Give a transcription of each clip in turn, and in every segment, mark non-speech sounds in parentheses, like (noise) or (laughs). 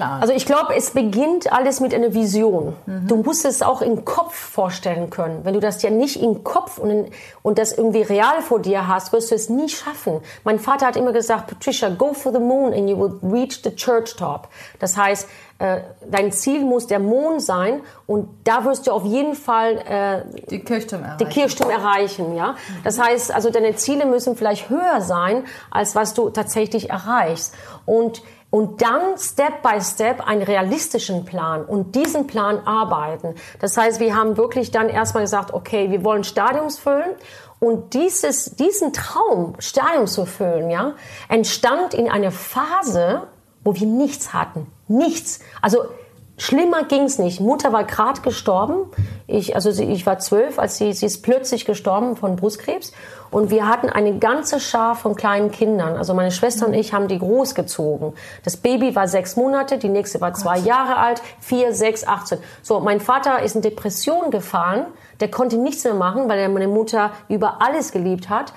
Plan. Also ich glaube, es beginnt alles mit einer Vision. Mhm. Du musst es auch im Kopf vorstellen können. Wenn du das ja nicht im Kopf und, in, und das irgendwie real vor dir hast, wirst du es nie schaffen. Mein Vater hat immer gesagt, Patricia, go for the moon and you will reach the church top. Das heißt, äh, dein Ziel muss der Mond sein und da wirst du auf jeden Fall äh, die Kirchturm erreichen. Die Kirchturm erreichen, ja. Das heißt, also deine Ziele müssen vielleicht höher sein, als was du tatsächlich erreichst. Und und dann Step by Step einen realistischen Plan und diesen Plan arbeiten. Das heißt, wir haben wirklich dann erstmal gesagt, okay, wir wollen Stadiums füllen und dieses, diesen Traum, Stadium zu füllen, ja, entstand in einer Phase, wo wir nichts hatten. Nichts. Also Schlimmer ging's nicht. Mutter war gerade gestorben. Ich, also sie, ich war zwölf, als sie, sie ist plötzlich gestorben von Brustkrebs. Und wir hatten eine ganze Schar von kleinen Kindern. Also meine Schwester und ich haben die großgezogen. Das Baby war sechs Monate, die nächste war zwei Jahre alt, vier, sechs, achtzehn. So, mein Vater ist in Depression gefahren. Der konnte nichts mehr machen, weil er meine Mutter über alles geliebt hat.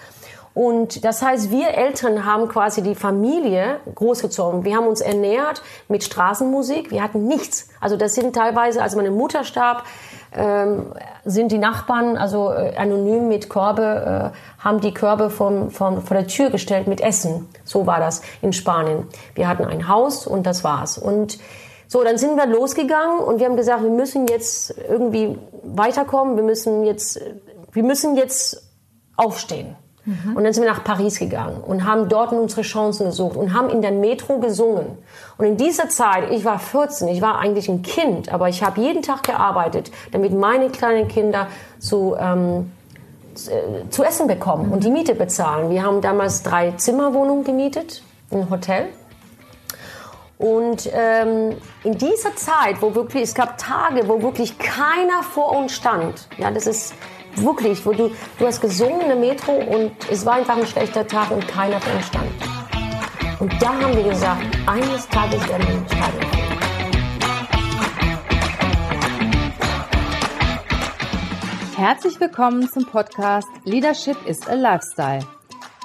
Und das heißt, wir Eltern haben quasi die Familie großgezogen. Wir haben uns ernährt mit Straßenmusik. Wir hatten nichts. Also das sind teilweise, als meine Mutter starb, ähm, sind die Nachbarn also äh, anonym mit Körbe, äh, haben die Körbe vom, vom, vor der Tür gestellt mit Essen. So war das in Spanien. Wir hatten ein Haus und das war's. Und so, dann sind wir losgegangen und wir haben gesagt, wir müssen jetzt irgendwie weiterkommen. Wir müssen jetzt, wir müssen jetzt aufstehen. Mhm. Und dann sind wir nach Paris gegangen und haben dort unsere Chancen gesucht und haben in der Metro gesungen. Und in dieser Zeit, ich war 14, ich war eigentlich ein Kind, aber ich habe jeden Tag gearbeitet, damit meine kleinen Kinder zu, ähm, äh, zu essen bekommen mhm. und die Miete bezahlen. Wir haben damals drei Zimmerwohnungen gemietet, ein Hotel. Und ähm, in dieser Zeit, wo wirklich, es gab Tage, wo wirklich keiner vor uns stand. Ja, das ist Wirklich, wo du, du hast gesungen in der Metro und es war einfach ein schlechter Tag und keiner von uns stand. Und da haben wir gesagt, eines Tages werden wir Stadion Herzlich willkommen zum Podcast Leadership is a Lifestyle.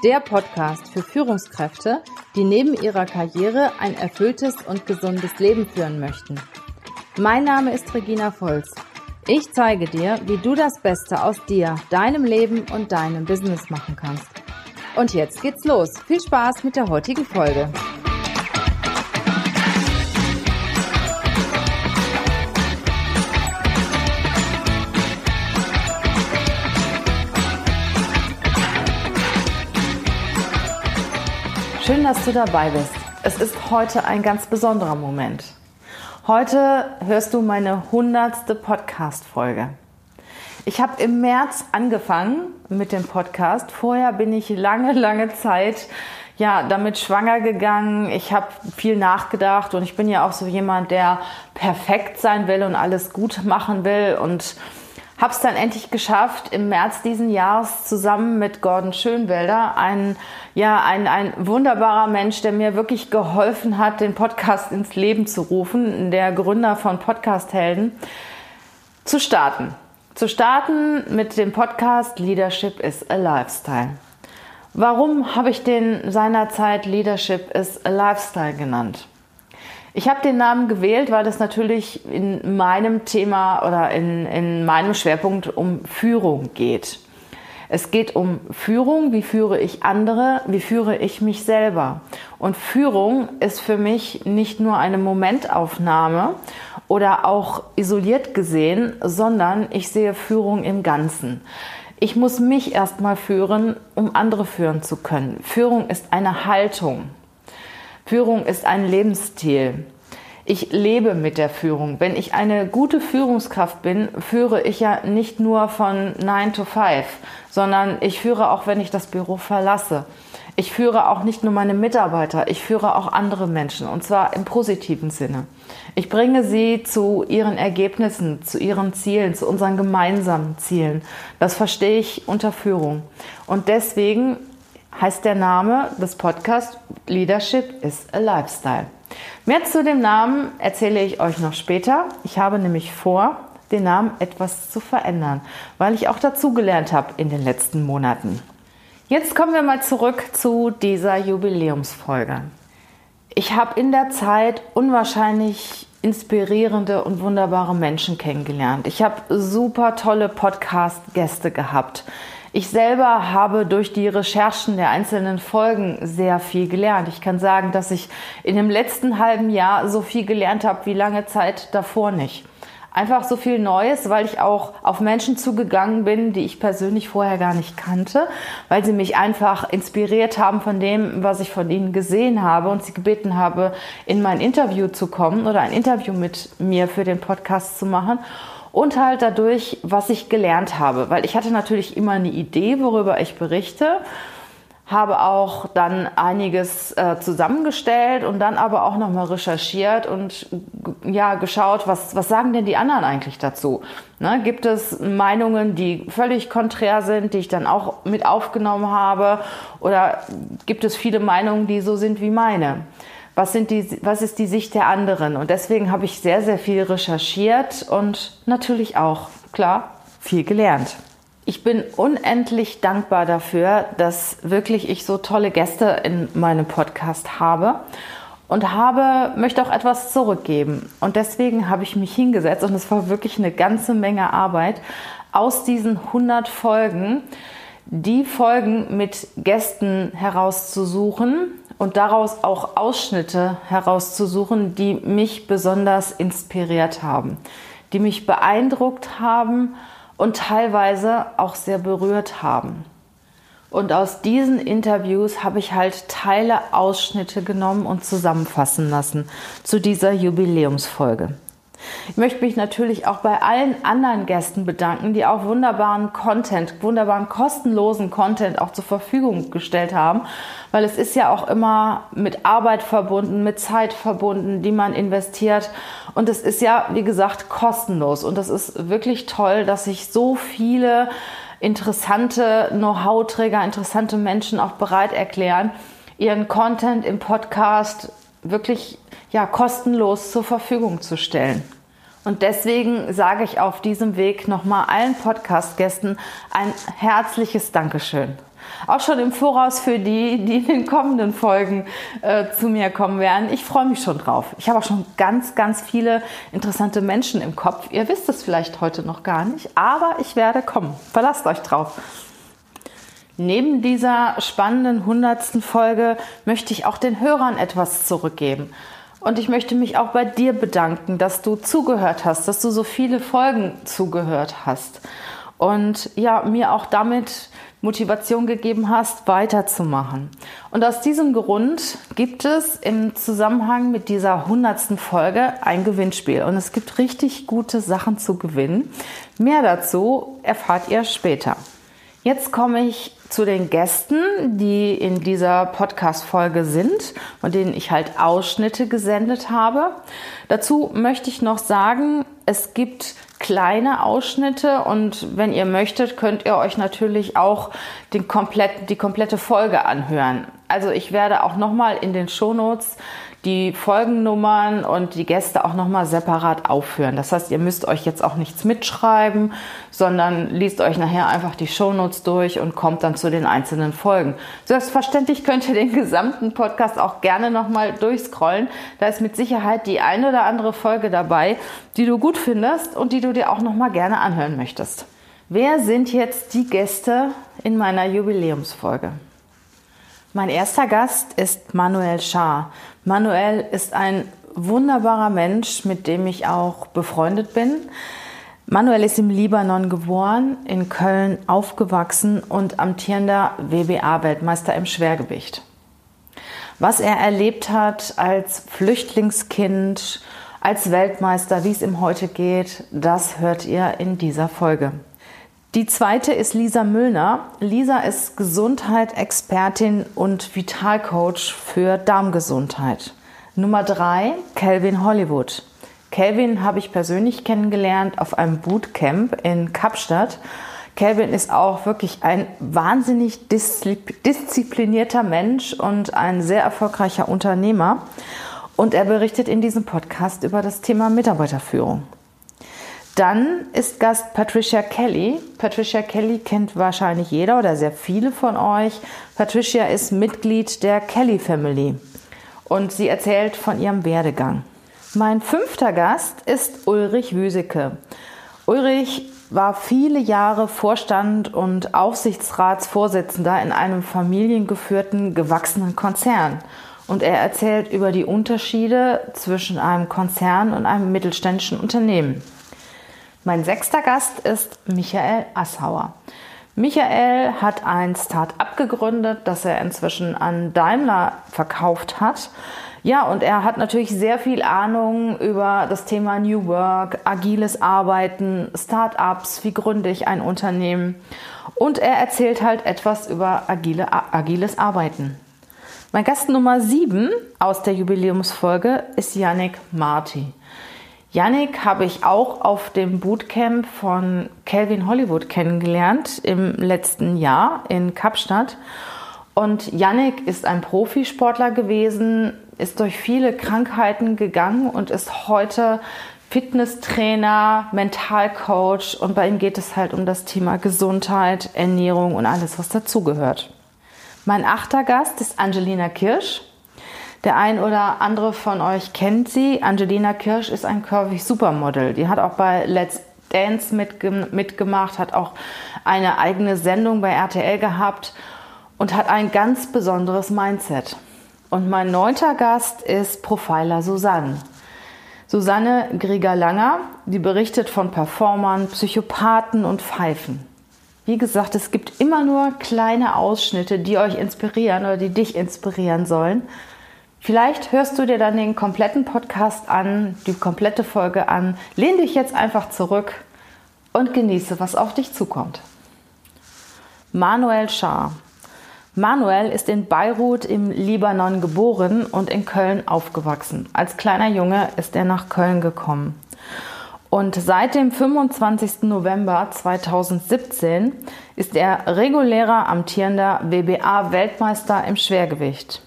Der Podcast für Führungskräfte, die neben ihrer Karriere ein erfülltes und gesundes Leben führen möchten. Mein Name ist Regina Volz ich zeige dir, wie du das Beste aus dir, deinem Leben und deinem Business machen kannst. Und jetzt geht's los. Viel Spaß mit der heutigen Folge. Schön, dass du dabei bist. Es ist heute ein ganz besonderer Moment. Heute hörst du meine hundertste Podcast-Folge. Ich habe im März angefangen mit dem Podcast. Vorher bin ich lange, lange Zeit ja damit schwanger gegangen. Ich habe viel nachgedacht und ich bin ja auch so jemand, der perfekt sein will und alles gut machen will und habe es dann endlich geschafft, im März diesen Jahres zusammen mit Gordon Schönwelder, ein, ja, ein, ein wunderbarer Mensch, der mir wirklich geholfen hat, den Podcast ins Leben zu rufen, der Gründer von Podcast Helden, zu starten. Zu starten mit dem Podcast Leadership is a Lifestyle. Warum habe ich den seinerzeit Leadership is a Lifestyle genannt? Ich habe den Namen gewählt, weil es natürlich in meinem Thema oder in, in meinem Schwerpunkt um Führung geht. Es geht um Führung, wie führe ich andere, wie führe ich mich selber. Und Führung ist für mich nicht nur eine Momentaufnahme oder auch isoliert gesehen, sondern ich sehe Führung im Ganzen. Ich muss mich erstmal führen, um andere führen zu können. Führung ist eine Haltung. Führung ist ein Lebensstil. Ich lebe mit der Führung. Wenn ich eine gute Führungskraft bin, führe ich ja nicht nur von 9 to 5, sondern ich führe auch, wenn ich das Büro verlasse. Ich führe auch nicht nur meine Mitarbeiter, ich führe auch andere Menschen und zwar im positiven Sinne. Ich bringe sie zu ihren Ergebnissen, zu ihren Zielen, zu unseren gemeinsamen Zielen. Das verstehe ich unter Führung. Und deswegen heißt der Name des Podcasts Leadership is a Lifestyle. Mehr zu dem Namen erzähle ich euch noch später. Ich habe nämlich vor, den Namen etwas zu verändern, weil ich auch dazugelernt habe in den letzten Monaten. Jetzt kommen wir mal zurück zu dieser Jubiläumsfolge. Ich habe in der Zeit unwahrscheinlich inspirierende und wunderbare Menschen kennengelernt. Ich habe super tolle Podcast-Gäste gehabt. Ich selber habe durch die Recherchen der einzelnen Folgen sehr viel gelernt. Ich kann sagen, dass ich in dem letzten halben Jahr so viel gelernt habe wie lange Zeit davor nicht einfach so viel Neues, weil ich auch auf Menschen zugegangen bin, die ich persönlich vorher gar nicht kannte, weil sie mich einfach inspiriert haben von dem, was ich von ihnen gesehen habe und sie gebeten habe, in mein Interview zu kommen oder ein Interview mit mir für den Podcast zu machen und halt dadurch, was ich gelernt habe, weil ich hatte natürlich immer eine Idee, worüber ich berichte habe auch dann einiges äh, zusammengestellt und dann aber auch nochmal recherchiert und ja geschaut, was, was sagen denn die anderen eigentlich dazu? Ne, gibt es Meinungen, die völlig konträr sind, die ich dann auch mit aufgenommen habe? Oder gibt es viele Meinungen, die so sind wie meine? Was, sind die, was ist die Sicht der anderen? Und deswegen habe ich sehr, sehr viel recherchiert und natürlich auch, klar, viel gelernt. Ich bin unendlich dankbar dafür, dass wirklich ich so tolle Gäste in meinem Podcast habe und habe, möchte auch etwas zurückgeben. Und deswegen habe ich mich hingesetzt und es war wirklich eine ganze Menge Arbeit aus diesen 100 Folgen, die Folgen mit Gästen herauszusuchen und daraus auch Ausschnitte herauszusuchen, die mich besonders inspiriert haben, die mich beeindruckt haben und teilweise auch sehr berührt haben. Und aus diesen Interviews habe ich halt Teile, Ausschnitte genommen und zusammenfassen lassen zu dieser Jubiläumsfolge. Ich möchte mich natürlich auch bei allen anderen Gästen bedanken, die auch wunderbaren Content, wunderbaren kostenlosen Content auch zur Verfügung gestellt haben, weil es ist ja auch immer mit Arbeit verbunden, mit Zeit verbunden, die man investiert. Und es ist ja, wie gesagt, kostenlos. Und das ist wirklich toll, dass sich so viele interessante Know-how-Träger, interessante Menschen auch bereit erklären, ihren Content im Podcast wirklich ja, kostenlos zur Verfügung zu stellen. Und deswegen sage ich auf diesem Weg nochmal allen Podcast-Gästen ein herzliches Dankeschön. Auch schon im Voraus für die, die in den kommenden Folgen äh, zu mir kommen werden. Ich freue mich schon drauf. Ich habe auch schon ganz, ganz viele interessante Menschen im Kopf. Ihr wisst es vielleicht heute noch gar nicht, aber ich werde kommen. Verlasst euch drauf. Neben dieser spannenden hundertsten Folge möchte ich auch den Hörern etwas zurückgeben. Und ich möchte mich auch bei dir bedanken, dass du zugehört hast, dass du so viele Folgen zugehört hast. Und ja, mir auch damit Motivation gegeben hast, weiterzumachen. Und aus diesem Grund gibt es im Zusammenhang mit dieser hundertsten Folge ein Gewinnspiel. Und es gibt richtig gute Sachen zu gewinnen. Mehr dazu erfahrt ihr später. Jetzt komme ich zu den Gästen, die in dieser Podcast-Folge sind und denen ich halt Ausschnitte gesendet habe. Dazu möchte ich noch sagen, es gibt kleine Ausschnitte und wenn ihr möchtet, könnt ihr euch natürlich auch den komplett, die komplette Folge anhören. Also ich werde auch nochmal in den Shownotes die Folgennummern und die Gäste auch nochmal separat aufführen. Das heißt, ihr müsst euch jetzt auch nichts mitschreiben, sondern liest euch nachher einfach die Shownotes durch und kommt dann zu den einzelnen Folgen. Selbstverständlich könnt ihr den gesamten Podcast auch gerne nochmal durchscrollen. Da ist mit Sicherheit die eine oder andere Folge dabei, die du gut findest und die du dir auch nochmal gerne anhören möchtest. Wer sind jetzt die Gäste in meiner Jubiläumsfolge? Mein erster Gast ist Manuel Schaar. Manuel ist ein wunderbarer Mensch, mit dem ich auch befreundet bin. Manuel ist im Libanon geboren, in Köln aufgewachsen und amtierender WBA-Weltmeister im Schwergewicht. Was er erlebt hat als Flüchtlingskind, als Weltmeister, wie es ihm heute geht, das hört ihr in dieser Folge. Die zweite ist Lisa Müllner. Lisa ist Gesundheitsexpertin und Vitalcoach für Darmgesundheit. Nummer drei, Calvin Hollywood. Calvin habe ich persönlich kennengelernt auf einem Bootcamp in Kapstadt. Calvin ist auch wirklich ein wahnsinnig disziplinierter Mensch und ein sehr erfolgreicher Unternehmer. Und er berichtet in diesem Podcast über das Thema Mitarbeiterführung. Dann ist Gast Patricia Kelly. Patricia Kelly kennt wahrscheinlich jeder oder sehr viele von euch. Patricia ist Mitglied der Kelly Family. und sie erzählt von ihrem Werdegang. Mein fünfter Gast ist Ulrich Wüsecke. Ulrich war viele Jahre Vorstand und Aufsichtsratsvorsitzender in einem familiengeführten, gewachsenen Konzern. Und er erzählt über die Unterschiede zwischen einem Konzern und einem mittelständischen Unternehmen. Mein sechster Gast ist Michael Assauer. Michael hat ein Start-up gegründet, das er inzwischen an Daimler verkauft hat. Ja, und er hat natürlich sehr viel Ahnung über das Thema New Work, agiles Arbeiten, Start-ups, wie gründe ich ein Unternehmen. Und er erzählt halt etwas über agile, agiles Arbeiten. Mein Gast Nummer 7 aus der Jubiläumsfolge ist Yannick Marti. Yannick habe ich auch auf dem Bootcamp von Calvin Hollywood kennengelernt im letzten Jahr in Kapstadt. Und Yannick ist ein Profisportler gewesen, ist durch viele Krankheiten gegangen und ist heute Fitnesstrainer, Mentalcoach und bei ihm geht es halt um das Thema Gesundheit, Ernährung und alles, was dazugehört. Mein achter Gast ist Angelina Kirsch. Der ein oder andere von euch kennt sie. Angelina Kirsch ist ein Curvy Supermodel. Die hat auch bei Let's Dance mitgemacht, hat auch eine eigene Sendung bei RTL gehabt und hat ein ganz besonderes Mindset. Und mein neunter Gast ist Profiler Susanne. Susanne Grieger-Langer, die berichtet von Performern, Psychopathen und Pfeifen. Wie gesagt, es gibt immer nur kleine Ausschnitte, die euch inspirieren oder die dich inspirieren sollen. Vielleicht hörst du dir dann den kompletten Podcast an, die komplette Folge an, lehn dich jetzt einfach zurück und genieße, was auf dich zukommt. Manuel Schaar. Manuel ist in Beirut im Libanon geboren und in Köln aufgewachsen. Als kleiner Junge ist er nach Köln gekommen. Und seit dem 25. November 2017 ist er regulärer amtierender WBA-Weltmeister im Schwergewicht.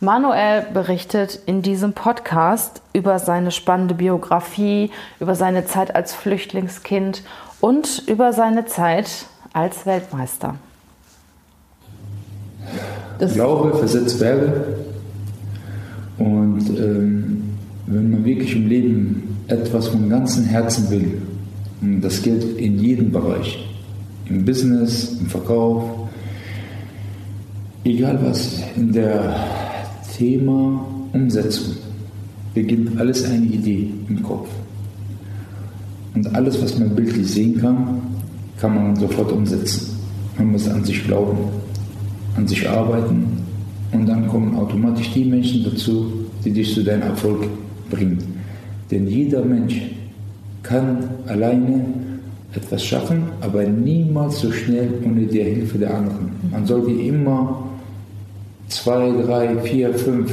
Manuel berichtet in diesem Podcast über seine spannende Biografie, über seine Zeit als Flüchtlingskind und über seine Zeit als Weltmeister. Das Glaube versetzt Berge und ähm, wenn man wirklich im Leben etwas von ganzem Herzen will, und das gilt in jedem Bereich, im Business, im Verkauf, egal was, in der Thema Umsetzung beginnt alles eine Idee im Kopf. Und alles, was man bildlich sehen kann, kann man sofort umsetzen. Man muss an sich glauben, an sich arbeiten und dann kommen automatisch die Menschen dazu, die dich zu deinem Erfolg bringen. Denn jeder Mensch kann alleine etwas schaffen, aber niemals so schnell ohne die Hilfe der anderen. Man sollte immer zwei, drei, vier, fünf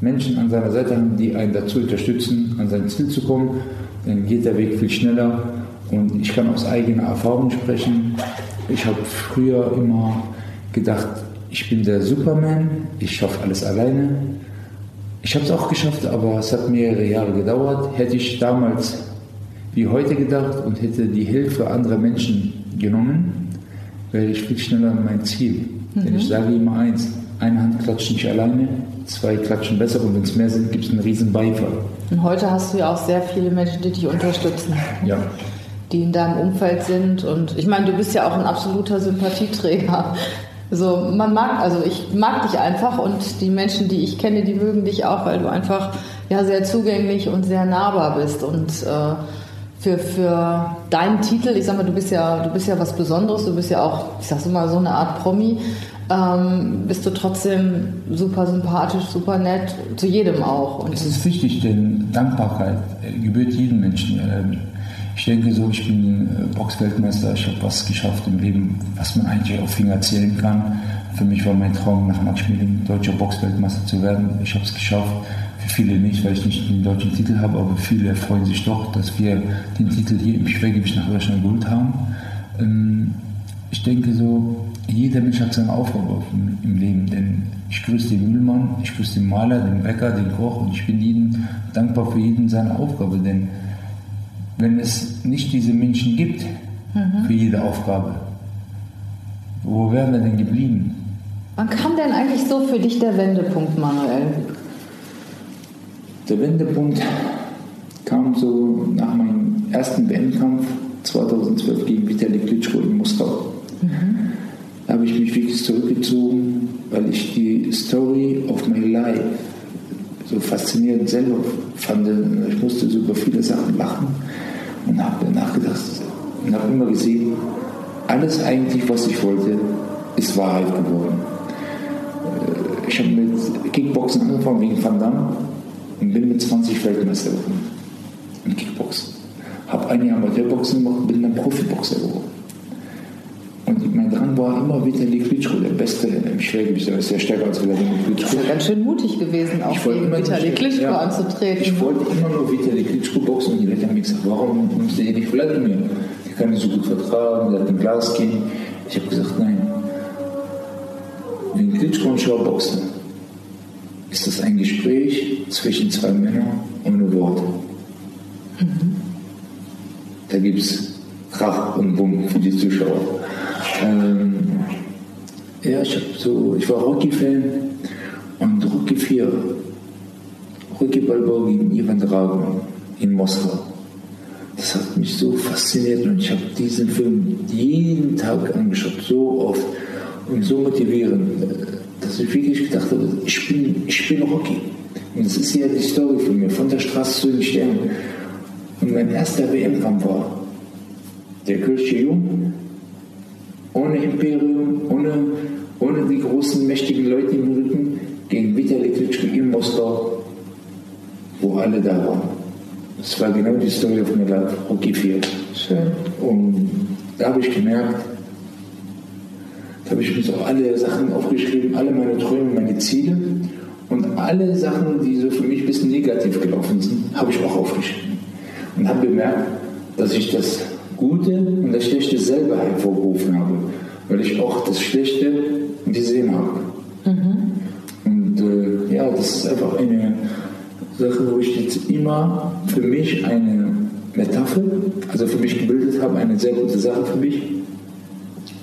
Menschen an seiner Seite haben, die einen dazu unterstützen, an sein Ziel zu kommen, dann geht der Weg viel schneller. Und ich kann aus eigener Erfahrung sprechen. Ich habe früher immer gedacht, ich bin der Superman, ich schaffe alles alleine. Ich habe es auch geschafft, aber es hat mehrere Jahre gedauert. Hätte ich damals wie heute gedacht und hätte die Hilfe anderer Menschen genommen, wäre ich viel schneller an mein Ziel. Mhm. Denn ich sage immer eins, eine Hand klatscht nicht alleine, zwei klatschen besser und wenn es mehr sind, gibt es einen riesen Beifall. Und heute hast du ja auch sehr viele Menschen, die dich unterstützen. Ja. Die in deinem Umfeld sind. Und ich meine, du bist ja auch ein absoluter Sympathieträger. Also man mag, also ich mag dich einfach und die Menschen, die ich kenne, die mögen dich auch, weil du einfach ja sehr zugänglich und sehr nahbar bist. Und äh, für, für deinen Titel, ich sag mal, du bist ja, du bist ja was Besonderes, du bist ja auch, ich sag's immer, so eine Art Promi ähm, bist du trotzdem super sympathisch, super nett, zu jedem auch. Und es ist wichtig, denn Dankbarkeit gebührt jedem Menschen. Ähm, ich denke so, ich bin äh, Boxweltmeister, ich habe was geschafft im Leben, was man eigentlich auf Finger zählen kann. Für mich war mein Traum, nach Max Schmeling deutscher Boxweltmeister zu werden. Ich habe es geschafft. Für viele nicht, weil ich nicht den deutschen Titel habe, aber viele freuen sich doch, dass wir den Titel hier im Schwergewicht nach Deutschland geholt haben. Ähm, ich denke so, jeder Mensch hat seine Aufgabe im Leben, denn ich grüße den Müllmann, ich grüße den Maler, den Bäcker, den Koch und ich bin jedem dankbar für jeden seine Aufgabe, denn wenn es nicht diese Menschen gibt mhm. für jede Aufgabe, wo wären wir denn geblieben? Wann kam denn eigentlich so für dich der Wendepunkt, Manuel? der Wendepunkt kam so nach meinem ersten WM-Kampf 2012 gegen Vitali Klitschko in Moskau. Mhm. Habe ich mich wirklich zurückgezogen, weil ich die Story of my life so faszinierend selber fand. Ich musste so über viele Sachen lachen und habe nachgedacht und habe immer gesehen, alles eigentlich, was ich wollte, ist Wahrheit geworden. Äh, ich habe mit Kickboxen angefangen wegen Van Damme und bin mit 20 Weltmeister geworden im Kickboxen. Habe ein Jahr Amateurboxen gemacht und bin dann Profiboxer geworden. Und mein Drang war immer Vitali Klitschko, der Beste im Schwergewicht, der ist sehr stärker als Vitali Klitschko. Das ist ja ganz schön mutig gewesen, auch gegen Vitali Klitschko ja, anzutreten. Ich wollte immer nur Vitali Klitschko boxen und die Leute haben mir gesagt, warum nimmst du nicht Vladimir? Der kann ihn so gut vertragen, der hat ein Glas gehen. Ich habe gesagt, nein. Wenn Klitschko und Schau boxen, ist das ein Gespräch zwischen zwei Männern ohne Worte. Mhm. Da gibt es Krach und Bumm für die Zuschauer. Ähm, ja, ich, so, ich war Rocky-Fan und Rocky 4, Rocky Balboa gegen Ivan Drago in Moskau. Das hat mich so fasziniert und ich habe diesen Film jeden Tag angeschaut, so oft und so motivierend, dass ich wirklich gedacht habe, ich bin, ich bin Rocky. Und das ist ja die Story von mir, von der Straße zu den Sternen. Und mein erster WM-Kampf war der Kirche Jung ohne Imperium, ohne, ohne die großen, mächtigen Leute im Rücken, gegen Vitali Klitschko in Moskau, wo alle da waren. Das war genau die Story auf meiner Rocky 4. Schön. Und da habe ich gemerkt, da habe ich mir so alle Sachen aufgeschrieben, alle meine Träume, meine Ziele und alle Sachen, die so für mich ein bisschen negativ gelaufen sind, habe ich auch aufgeschrieben. Und habe bemerkt, dass ich das Gute und das Schlechte selber hervorgerufen habe, weil ich auch das Schlechte gesehen habe. Mhm. Und äh, ja, das ist einfach eine Sache, wo ich jetzt immer für mich eine Metapher, also für mich gebildet habe, eine sehr gute Sache für mich.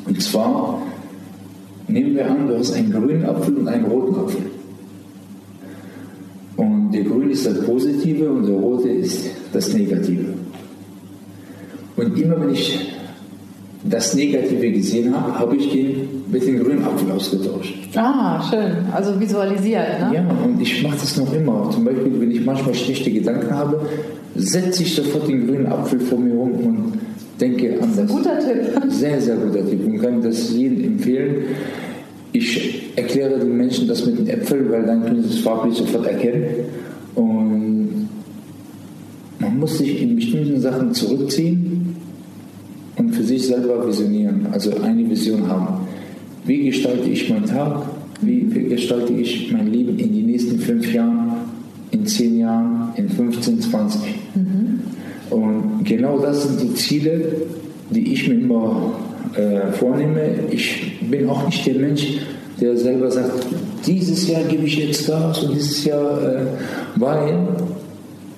Und zwar nehmen wir an, du hast einen grünen Apfel und einen roten Apfel. Und der grüne ist das Positive und der rote ist das Negative. Und immer wenn ich das Negative gesehen habe, habe ich den mit dem grünen Apfel ausgetauscht. Ah, schön. Also visualisiert, ne? Ja, und ich mache das noch immer. Zum Beispiel, wenn ich manchmal schlechte Gedanken habe, setze ich sofort den grünen Apfel vor mir rum und denke an das. das guter Tipp. (laughs) Sehr, sehr guter Tipp und kann das jedem empfehlen. Ich erkläre den Menschen das mit den Äpfeln, weil dann können sie es farblich sofort erkennen. Und man muss sich in bestimmten Sachen zurückziehen sich selber visionieren, also eine Vision haben. Wie gestalte ich meinen Tag? Wie gestalte ich mein Leben in die nächsten fünf Jahren, in zehn Jahren, in 15, 20? Mhm. Und genau das sind die Ziele, die ich mir immer äh, vornehme. Ich bin auch nicht der Mensch, der selber sagt, dieses Jahr gebe ich jetzt Gas und dieses Jahr, äh, weil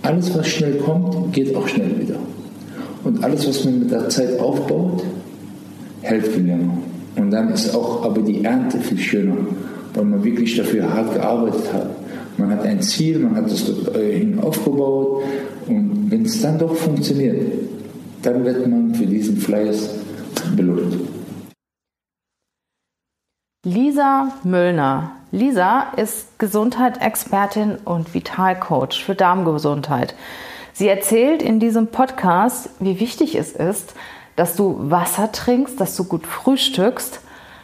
alles, was schnell kommt, geht auch schnell wieder. Und alles, was man mit der Zeit aufbaut, hält viel länger. Und dann ist auch aber die Ernte viel schöner, weil man wirklich dafür hart gearbeitet hat. Man hat ein Ziel, man hat das hin aufgebaut und wenn es dann doch funktioniert, dann wird man für diesen Fleiß belohnt. Lisa Müllner. Lisa ist Gesundheitsexpertin und Vitalcoach für Darmgesundheit. Sie erzählt in diesem Podcast, wie wichtig es ist, dass du Wasser trinkst, dass du gut frühstückst,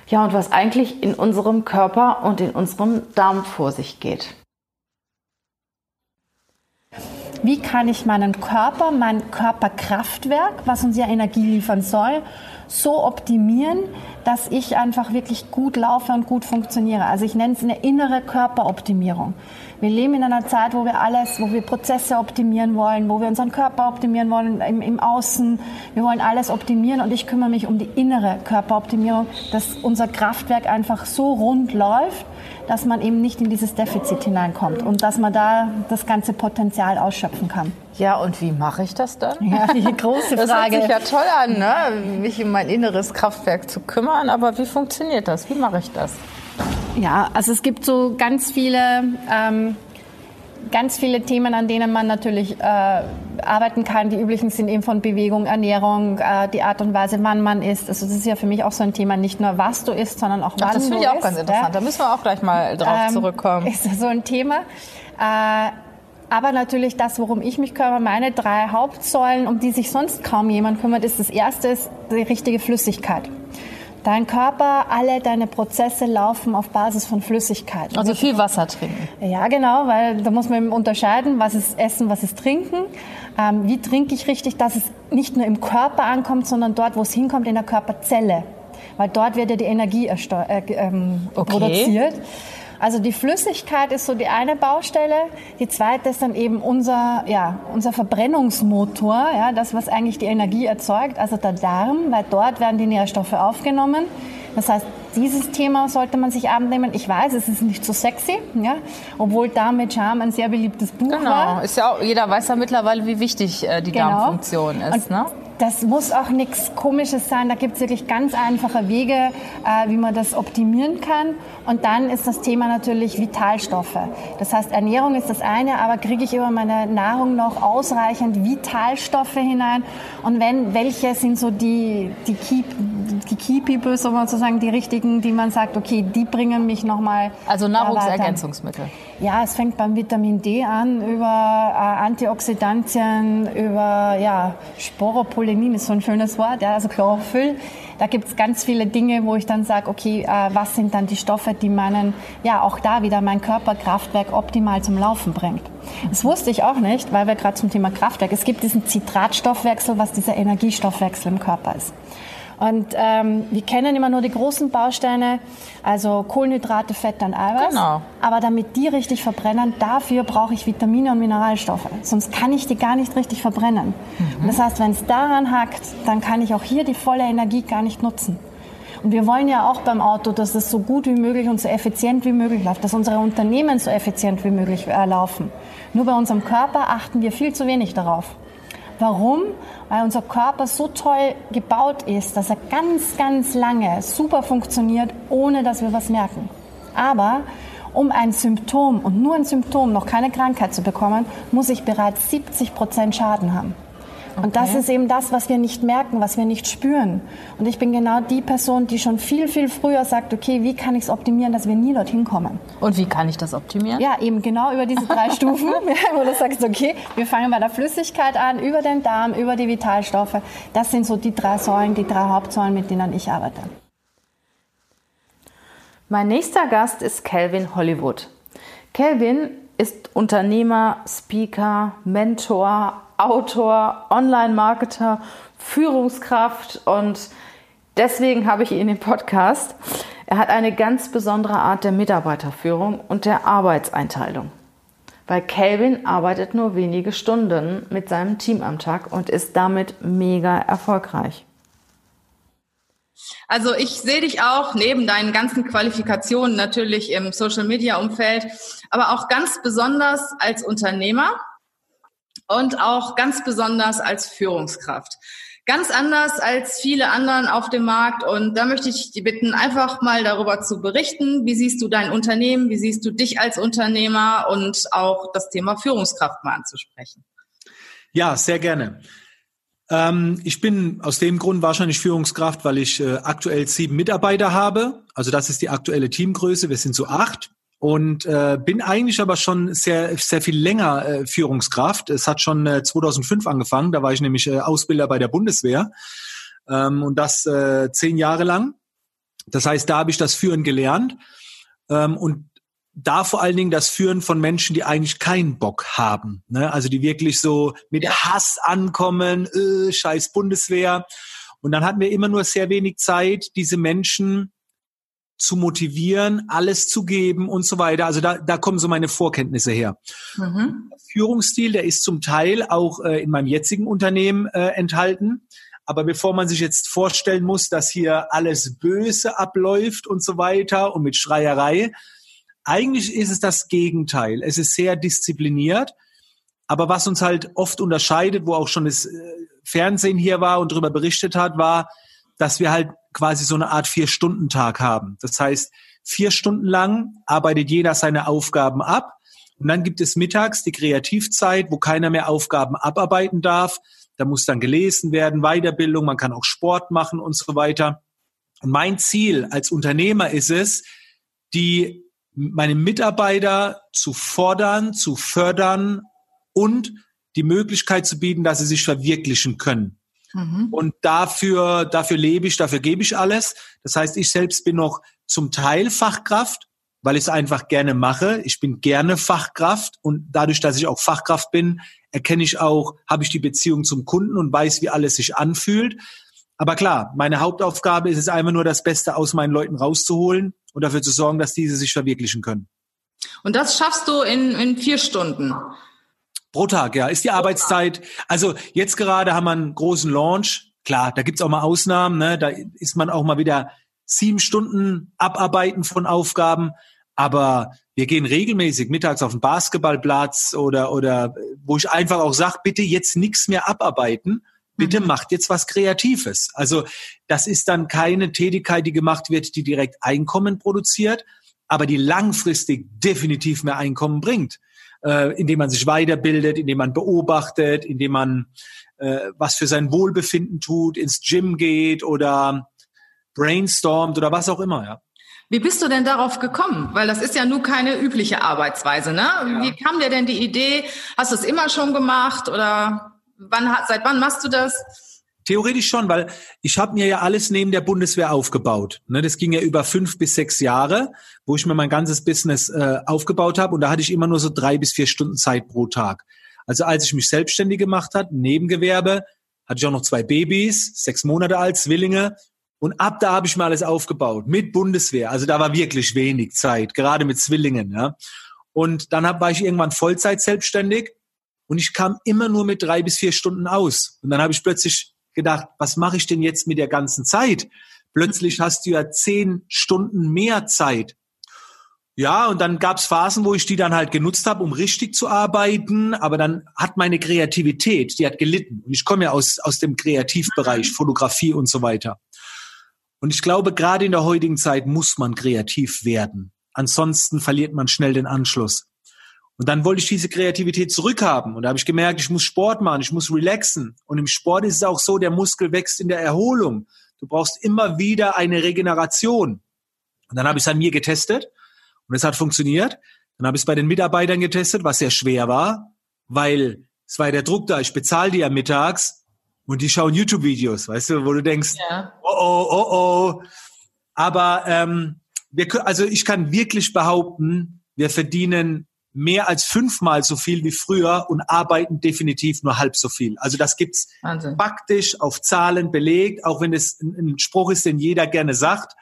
ja, und was eigentlich in unserem Körper und in unserem Darm vor sich geht. Wie kann ich meinen Körper, mein Körperkraftwerk, was uns ja Energie liefern soll, so optimieren, dass ich einfach wirklich gut laufe und gut funktioniere. Also ich nenne es eine innere Körperoptimierung. Wir leben in einer Zeit, wo wir alles, wo wir Prozesse optimieren wollen, wo wir unseren Körper optimieren wollen im, im Außen. Wir wollen alles optimieren und ich kümmere mich um die innere Körperoptimierung, dass unser Kraftwerk einfach so rund läuft, dass man eben nicht in dieses Defizit hineinkommt und dass man da das ganze Potenzial ausschöpfen kann. Ja, und wie mache ich das dann? Ja, die (laughs) große Frage. Das hört sich ja toll an, ne? mich um mein inneres Kraftwerk zu kümmern, aber wie funktioniert das? Wie mache ich das? Ja, also es gibt so ganz viele ähm, ganz viele Themen, an denen man natürlich äh, arbeiten kann. Die üblichen sind eben von Bewegung, Ernährung, äh, die Art und Weise, wann man isst. Also das ist ja für mich auch so ein Thema, nicht nur was du isst, sondern auch wann Ach, das du finde ich auch isst, ganz interessant. Ja. Da müssen wir auch gleich mal drauf Ähm, zurückkommen. Ist so ein Thema. Äh, aber natürlich das, worum ich mich kümmere, meine drei Hauptsäulen, um die sich sonst kaum jemand kümmert, ist das erste ist die richtige Flüssigkeit. Dein Körper, alle deine Prozesse laufen auf Basis von Flüssigkeit. Also viel Wasser trinken. Ja, genau, weil da muss man eben unterscheiden, was ist Essen, was ist Trinken. Ähm, wie trinke ich richtig, dass es nicht nur im Körper ankommt, sondern dort, wo es hinkommt, in der Körperzelle. Weil dort wird ja die Energie äh, ähm, Okay. produziert. Also die Flüssigkeit ist so die eine Baustelle. Die zweite ist dann eben unser, ja, unser Verbrennungsmotor, ja, das, was eigentlich die Energie erzeugt, also der Darm, weil dort werden die Nährstoffe aufgenommen. Das heißt, dieses Thema sollte man sich abend nehmen. Ich weiß, es ist nicht so sexy, ja, obwohl Darm mit Charme ein sehr beliebtes Buch Genau. war. Ist ja auch, jeder weiß ja mittlerweile, wie wichtig äh, die Genau. Darmfunktion ist. Und Ne? Das muss auch nichts Komisches sein. Da gibt es wirklich ganz einfache Wege, äh, wie man das optimieren kann. Und dann ist das Thema natürlich Vitalstoffe. Das heißt, Ernährung ist das eine, aber kriege ich über meine Nahrung noch ausreichend Vitalstoffe hinein? Und wenn, welche sind so die, die Key, die Key People, sozusagen die richtigen, die man sagt, okay, die bringen mich nochmal Also Nahrungsergänzungsmittel. ja, es fängt beim Vitamin D an, über äh, Antioxidantien, über ja, Sporopollenin ist so ein schönes Wort, ja, also Chlorophyll. Da gibt's ganz viele Dinge, wo ich dann sage, okay, äh, was sind dann die Stoffe, die meinen, ja, auch da wieder mein Körperkraftwerk optimal zum Laufen bringt. Das wusste ich auch nicht, weil wir gerade zum Thema Kraftwerk, es gibt diesen Zitratstoffwechsel, was dieser Energiestoffwechsel im Körper ist. Und ähm, wir kennen immer nur die großen Bausteine, also Kohlenhydrate, Fette und Eiweiß. Genau. Aber damit die richtig verbrennen, dafür brauche ich Vitamine und Mineralstoffe. Sonst kann ich die gar nicht richtig verbrennen. Und das heißt, wenn es daran hackt, dann kann ich auch hier die volle Energie gar nicht nutzen. Und wir wollen ja auch beim Auto, dass es so gut wie möglich und so effizient wie möglich läuft, dass unsere Unternehmen so effizient wie möglich äh, laufen. Nur bei unserem Körper achten wir viel zu wenig darauf. Warum? Weil unser Körper so toll gebaut ist, dass er ganz, ganz lange super funktioniert, ohne dass wir was merken. Aber um ein Symptom und nur ein Symptom, noch keine Krankheit zu bekommen, muss ich bereits 70 Prozent Schaden haben. Und das ist eben das, was wir nicht merken, was wir nicht spüren. Und ich bin genau die Person, die schon viel, viel früher sagt, okay, wie kann ich es optimieren, dass wir nie dorthin kommen? Und wie kann ich das optimieren? Ja, eben genau über diese drei (laughs) Stufen, (laughs) wo du sagst, okay, wir fangen bei der Flüssigkeit an, über den Darm, über die Vitalstoffe. Das sind so die drei Säulen, die drei Hauptsäulen, mit denen ich arbeite. Mein nächster Gast ist Calvin Hollywood. Calvin ist Unternehmer, Speaker, Mentor, Autor, Online-Marketer, Führungskraft und deswegen habe ich ihn im Podcast. Er hat eine ganz besondere Art der Mitarbeiterführung und der Arbeitseinteilung. Weil Calvin arbeitet nur wenige Stunden mit seinem Team am Tag und ist damit mega erfolgreich. Also ich sehe dich auch neben deinen ganzen Qualifikationen natürlich im Social-Media-Umfeld, aber auch ganz besonders als Unternehmer und auch ganz besonders als Führungskraft. Ganz anders als viele anderen auf dem Markt. Und da möchte ich dich bitten, einfach mal darüber zu berichten. Wie siehst du dein Unternehmen? Wie siehst du dich als Unternehmer? Und auch das Thema Führungskraft mal anzusprechen. Ja, sehr gerne. Ähm, ich bin aus dem Grund wahrscheinlich Führungskraft, weil ich äh, aktuell sieben Mitarbeiter habe. Also das ist die aktuelle Teamgröße. Wir sind so acht. Und äh, bin eigentlich aber schon sehr, sehr viel länger äh, Führungskraft. Es hat schon äh, 2005 angefangen. Da war ich nämlich äh, Ausbilder bei der Bundeswehr. Ähm, und das äh, zehn Jahre lang. Das heißt, da habe ich das Führen gelernt. Ähm, und da vor allen Dingen das Führen von Menschen, die eigentlich keinen Bock haben. Ne? Also die wirklich so mit Hass ankommen, äh, scheiß Bundeswehr. Und dann hatten wir immer nur sehr wenig Zeit, diese Menschen zu motivieren, alles zu geben und so weiter. Also da, da kommen so meine Vorkenntnisse her. Mhm. Führungsstil, der ist zum Teil auch äh, in meinem jetzigen Unternehmen äh, enthalten. Aber bevor man sich jetzt vorstellen muss, dass hier alles böse abläuft und so weiter und mit Schreierei, eigentlich ist es das Gegenteil. Es ist sehr diszipliniert. Aber was uns halt oft unterscheidet, wo auch schon das äh, Fernsehen hier war und darüber berichtet hat, war, dass wir halt quasi so eine Art Vier-Stunden-Tag haben. Das heißt, vier Stunden lang arbeitet jeder seine Aufgaben ab Und dann gibt es mittags die Kreativzeit, wo keiner mehr Aufgaben abarbeiten darf. Da muss dann gelesen werden, Weiterbildung, man kann auch Sport machen und so weiter. Und mein Ziel als Unternehmer ist es, die meine Mitarbeiter zu fordern, zu fördern und die Möglichkeit zu bieten, dass sie sich verwirklichen können. Mhm. Und dafür, dafür lebe ich, dafür gebe ich alles. Das heißt, ich selbst bin noch zum Teil Fachkraft, weil ich es einfach gerne mache. Ich bin gerne Fachkraft und dadurch, dass ich auch Fachkraft bin, erkenne ich auch, habe ich die Beziehung zum Kunden und weiß, wie alles sich anfühlt. Aber klar, meine Hauptaufgabe ist es einfach nur, das Beste aus meinen Leuten rauszuholen und dafür zu sorgen, dass diese sich verwirklichen können. Und das schaffst du in, in vier Stunden? Pro Tag, ja, ist die Arbeitszeit. Also jetzt gerade haben wir einen großen Launch. Klar, da gibt's auch mal Ausnahmen. Ne? Da ist man auch mal wieder sieben Stunden abarbeiten von Aufgaben. Aber wir gehen regelmäßig mittags auf den Basketballplatz oder, oder wo ich einfach auch sage, bitte jetzt nichts mehr abarbeiten. Bitte mhm. macht jetzt was Kreatives. Also das ist dann keine Tätigkeit, die gemacht wird, die direkt Einkommen produziert, aber die langfristig definitiv mehr Einkommen bringt, äh, indem man sich weiterbildet, indem man beobachtet, indem man äh, was für sein Wohlbefinden tut, ins Gym geht oder brainstormt oder was auch immer. Ja. Wie bist du denn darauf gekommen? Weil das ist ja nur keine übliche Arbeitsweise, ne? Ja. Wie kam dir denn die Idee? Hast du es immer schon gemacht oder wann, seit wann machst du das? Theoretisch schon, weil ich habe mir ja alles neben der Bundeswehr aufgebaut. Ne, das ging ja über fünf bis sechs Jahre, wo ich mir mein ganzes Business äh, aufgebaut habe und da hatte ich immer nur so drei bis vier Stunden Zeit pro Tag. Also als ich mich selbstständig gemacht hat, Nebengewerbe, hatte ich auch noch zwei Babys, sechs Monate alt, Zwillinge und ab da habe ich mir alles aufgebaut mit Bundeswehr. Also da war wirklich wenig Zeit, gerade mit Zwillingen. Ja. Und dann hab, war ich irgendwann Vollzeit selbstständig und ich kam immer nur mit drei bis vier Stunden aus. Und dann habe ich plötzlich gedacht, was mache ich denn jetzt mit der ganzen Zeit? Plötzlich hast du ja zehn Stunden mehr Zeit. Ja, und dann gab's Phasen, wo ich die dann halt genutzt habe, um richtig zu arbeiten, aber dann hat meine Kreativität, die hat gelitten. Und ich komme ja aus, aus dem Kreativbereich, Fotografie und so weiter. Und ich glaube, gerade in der heutigen Zeit muss man kreativ werden. Ansonsten verliert man schnell den Anschluss. Und dann wollte ich diese Kreativität zurückhaben. Und da habe ich gemerkt, ich muss Sport machen, ich muss relaxen. Und im Sport ist es auch so, der Muskel wächst in der Erholung. Du brauchst immer wieder eine Regeneration. Und dann habe ich es an mir getestet und es hat funktioniert. Dann habe ich es bei den Mitarbeitern getestet, was sehr schwer war, weil es war der Druck da. Ich bezahle die ja mittags und die schauen YouTube-Videos, weißt du, wo du denkst, ja. oh oh, oh oh. Aber ähm, wir, also ich kann wirklich behaupten, wir verdienen mehr als fünfmal so viel wie früher und arbeiten definitiv nur halb so viel. Also das gibt's Wahnsinn. faktisch auf Zahlen belegt, auch wenn es ein, ein Spruch ist, den jeder gerne sagt.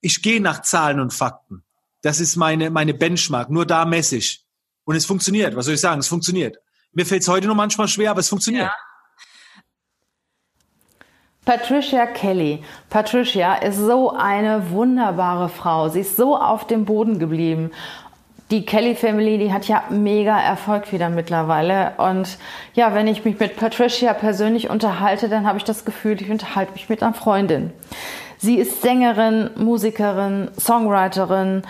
Ich gehe nach Zahlen und Fakten. Das ist meine, meine Benchmark. Nur da messe ich. Und es funktioniert. Was soll ich sagen? Es funktioniert. Mir fällt es heute noch manchmal schwer, aber es funktioniert. Ja. Patricia Kelly. Patricia ist so eine wunderbare Frau. Sie ist so auf dem Boden geblieben. Die Kelly Family, die hat ja mega Erfolg wieder mittlerweile. Und ja, wenn ich mich mit Patricia persönlich unterhalte, dann habe ich das Gefühl, ich unterhalte mich mit einer Freundin. Sie ist Sängerin, Musikerin, Songwriterin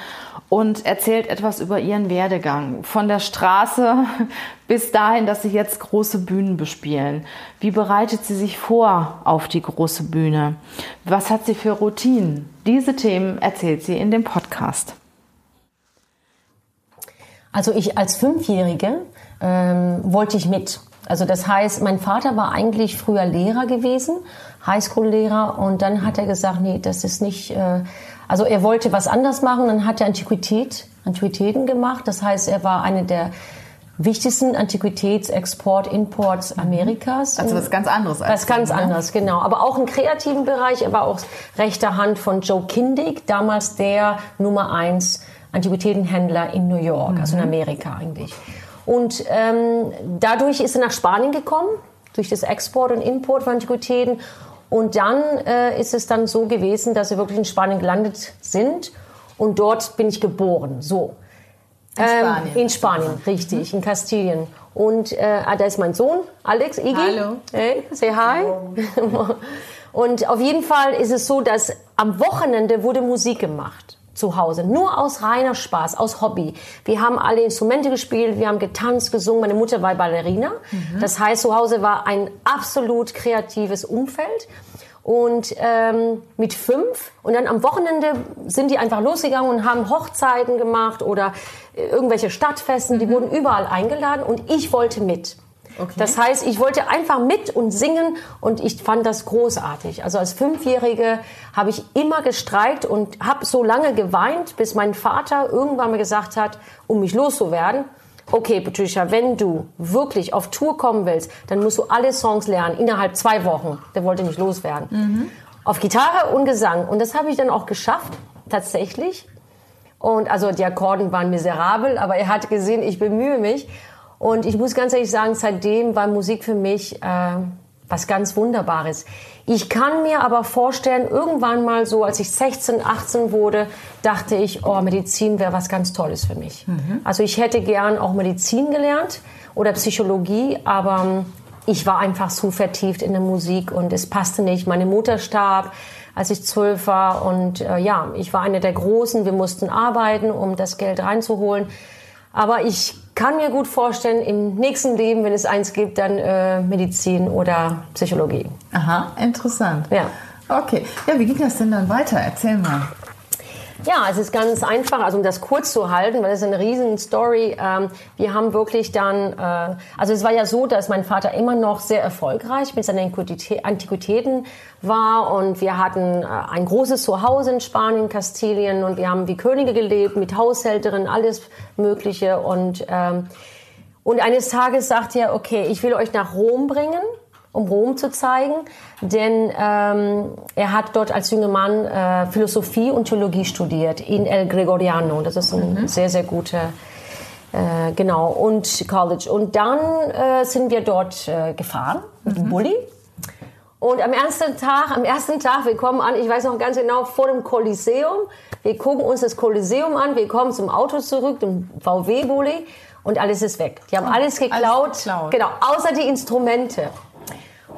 und erzählt etwas über ihren Werdegang. Von der Straße (laughs) bis dahin, dass sie jetzt große Bühnen bespielen. Wie bereitet sie sich vor auf die große Bühne? Was hat sie für Routinen? Diese Themen erzählt sie in dem Podcast. Also ich als Fünfjährige ähm, wollte ich mit. Also das heißt, mein Vater war eigentlich früher Lehrer gewesen, Highschool-Lehrer, und dann hat er gesagt, nee, das ist nicht, äh, also er wollte was anders machen, dann hat er Antiquität, Antiquitäten gemacht. Das heißt, er war eine der wichtigsten Antiquitätsexport, Imports mhm. Amerikas. Also was ganz anderes. Als was ganz ne? anderes, genau. Aber auch im kreativen Bereich. Er war auch rechter Hand von Joe Kindig, damals der Nummer eins Antiquitätenhändler in New York, mhm. also in mhm. Amerika eigentlich. Und ähm, dadurch ist er nach Spanien gekommen, durch das Export und Import von Antiquitäten. Und dann äh, ist es dann so gewesen, dass wir wirklich in Spanien gelandet sind. Und dort bin ich geboren. So. In ähm, Spanien. in Spanien, richtig, mhm. in Kastilien. Und äh, ah, da ist mein Sohn, Alex, Iggy. Hallo. Hey, say hi. (laughs) Und auf jeden Fall ist es so, dass am Wochenende wurde Musik gemacht zu Hause, nur aus reiner Spaß, aus Hobby. Wir haben alle Instrumente gespielt, wir haben getanzt, gesungen. Meine Mutter war Ballerina. Das heißt, zu Hause war ein absolut kreatives Umfeld. Und ähm, mit fünf und dann am Wochenende sind die einfach losgegangen und haben Hochzeiten gemacht oder äh, irgendwelche Stadtfesten. Die wurden überall eingeladen und ich wollte mit. Okay. Das heißt, ich wollte einfach mit und singen und ich fand das großartig. Also als Fünfjährige habe ich immer gestreikt und habe so lange geweint, bis mein Vater irgendwann mal gesagt hat, um mich loszuwerden, okay, Patricia, wenn du wirklich auf Tour kommen willst, dann musst du alle Songs lernen innerhalb zwei Wochen. Der wollte mich loswerden. Auf Gitarre und Gesang. Und das habe ich dann auch geschafft, tatsächlich. Und also die Akkorden waren miserabel, aber er hat gesehen, ich bemühe mich. Und ich muss ganz ehrlich sagen, seitdem war Musik für mich äh, was ganz Wunderbares. Ich kann mir aber vorstellen, irgendwann mal so, als ich 16, 18 wurde, dachte ich, oh, Medizin wäre was ganz Tolles für mich. Also ich hätte gern auch Medizin gelernt oder Psychologie, aber ähm, ich war einfach zu vertieft in der Musik und es passte nicht. Meine Mutter starb, als ich zwölf war und äh, ja, ich war eine der Großen. Wir mussten arbeiten, um das Geld reinzuholen. Aber ich kann mir gut vorstellen, im nächsten Leben, wenn es eins gibt, dann äh, Medizin oder Psychologie. Aha, interessant. Ja. Okay. Ja, wie ging das denn dann weiter? Erzähl mal. Ja, es ist ganz einfach, also um das kurz zu halten, weil es eine riesen Story. Ähm, wir haben wirklich dann, äh, also es war ja so, dass mein Vater immer noch sehr erfolgreich mit seinen Antiquitä- Antiquitäten war und wir hatten äh, ein großes Zuhause in Spanien, Kastilien und wir haben wie Könige gelebt mit Haushälterin, alles Mögliche und ähm, und eines Tages sagt er, okay, ich will euch nach Rom bringen, um Rom zu zeigen, denn ähm, er hat dort als junger Mann äh, Philosophie und Theologie studiert in El Gregoriano. Das ist ein sehr, sehr guter, äh, genau, und College. Und dann äh, sind wir dort äh, gefahren mit dem Bulli. Und am ersten Tag, am ersten Tag, wir kommen an, ich weiß noch ganz genau, vor dem Kolosseum. Wir gucken uns das Kolosseum an, wir kommen zum Auto zurück, dem VW-Bulli, und alles ist weg. Die haben alles geklaut, geklaut. genau, außer die Instrumente.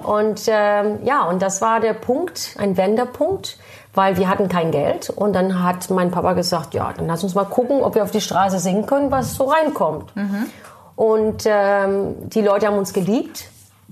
Und ähm, ja, und das war der Punkt, ein Wendepunkt, weil wir hatten kein Geld. Und dann hat mein Papa gesagt, ja, dann lass uns mal gucken, ob wir auf die Straße singen können, was so reinkommt. Und ähm, die Leute haben uns geliebt.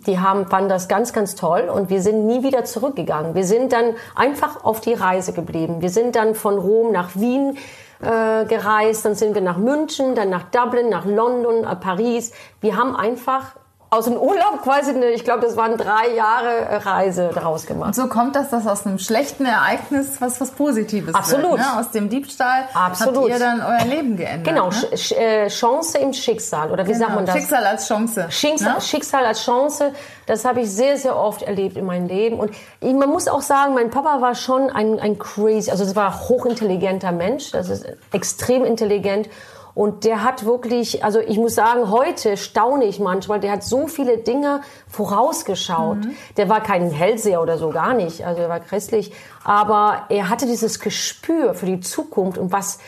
Die haben, fanden das ganz, ganz toll und wir sind nie wieder zurückgegangen. Wir sind dann einfach auf die Reise geblieben. Wir sind dann von Rom nach Wien äh, gereist, dann sind wir nach München, dann nach Dublin, nach London, äh, Paris. Wir haben einfach aus dem Urlaub quasi, eine, ich glaube, das waren drei Jahre äh, Reise daraus gemacht. Und so kommt das, dass aus einem schlechten Ereignis was was Positives Absolut. wird. Ne? Aus dem Diebstahl Absolut. habt ihr dann euer Leben geändert. Genau, Ne? Sch- äh, Chance im Schicksal oder wie sagt Genau. man das? Schicksal als Chance. Schicksal, ne? Schicksal als Chance, das habe ich sehr, sehr oft erlebt in meinem Leben. Und ich- man muss auch sagen, mein Papa war schon ein, ein crazy, also es war ein hochintelligenter Mensch, das ist extrem intelligent. Und der hat wirklich, also ich muss sagen, heute staune ich manchmal, der hat so viele Dinge vorausgeschaut. Der war kein Hellseher oder so, gar nicht. Also er war christlich. Aber er hatte dieses Gespür für die Zukunft und was,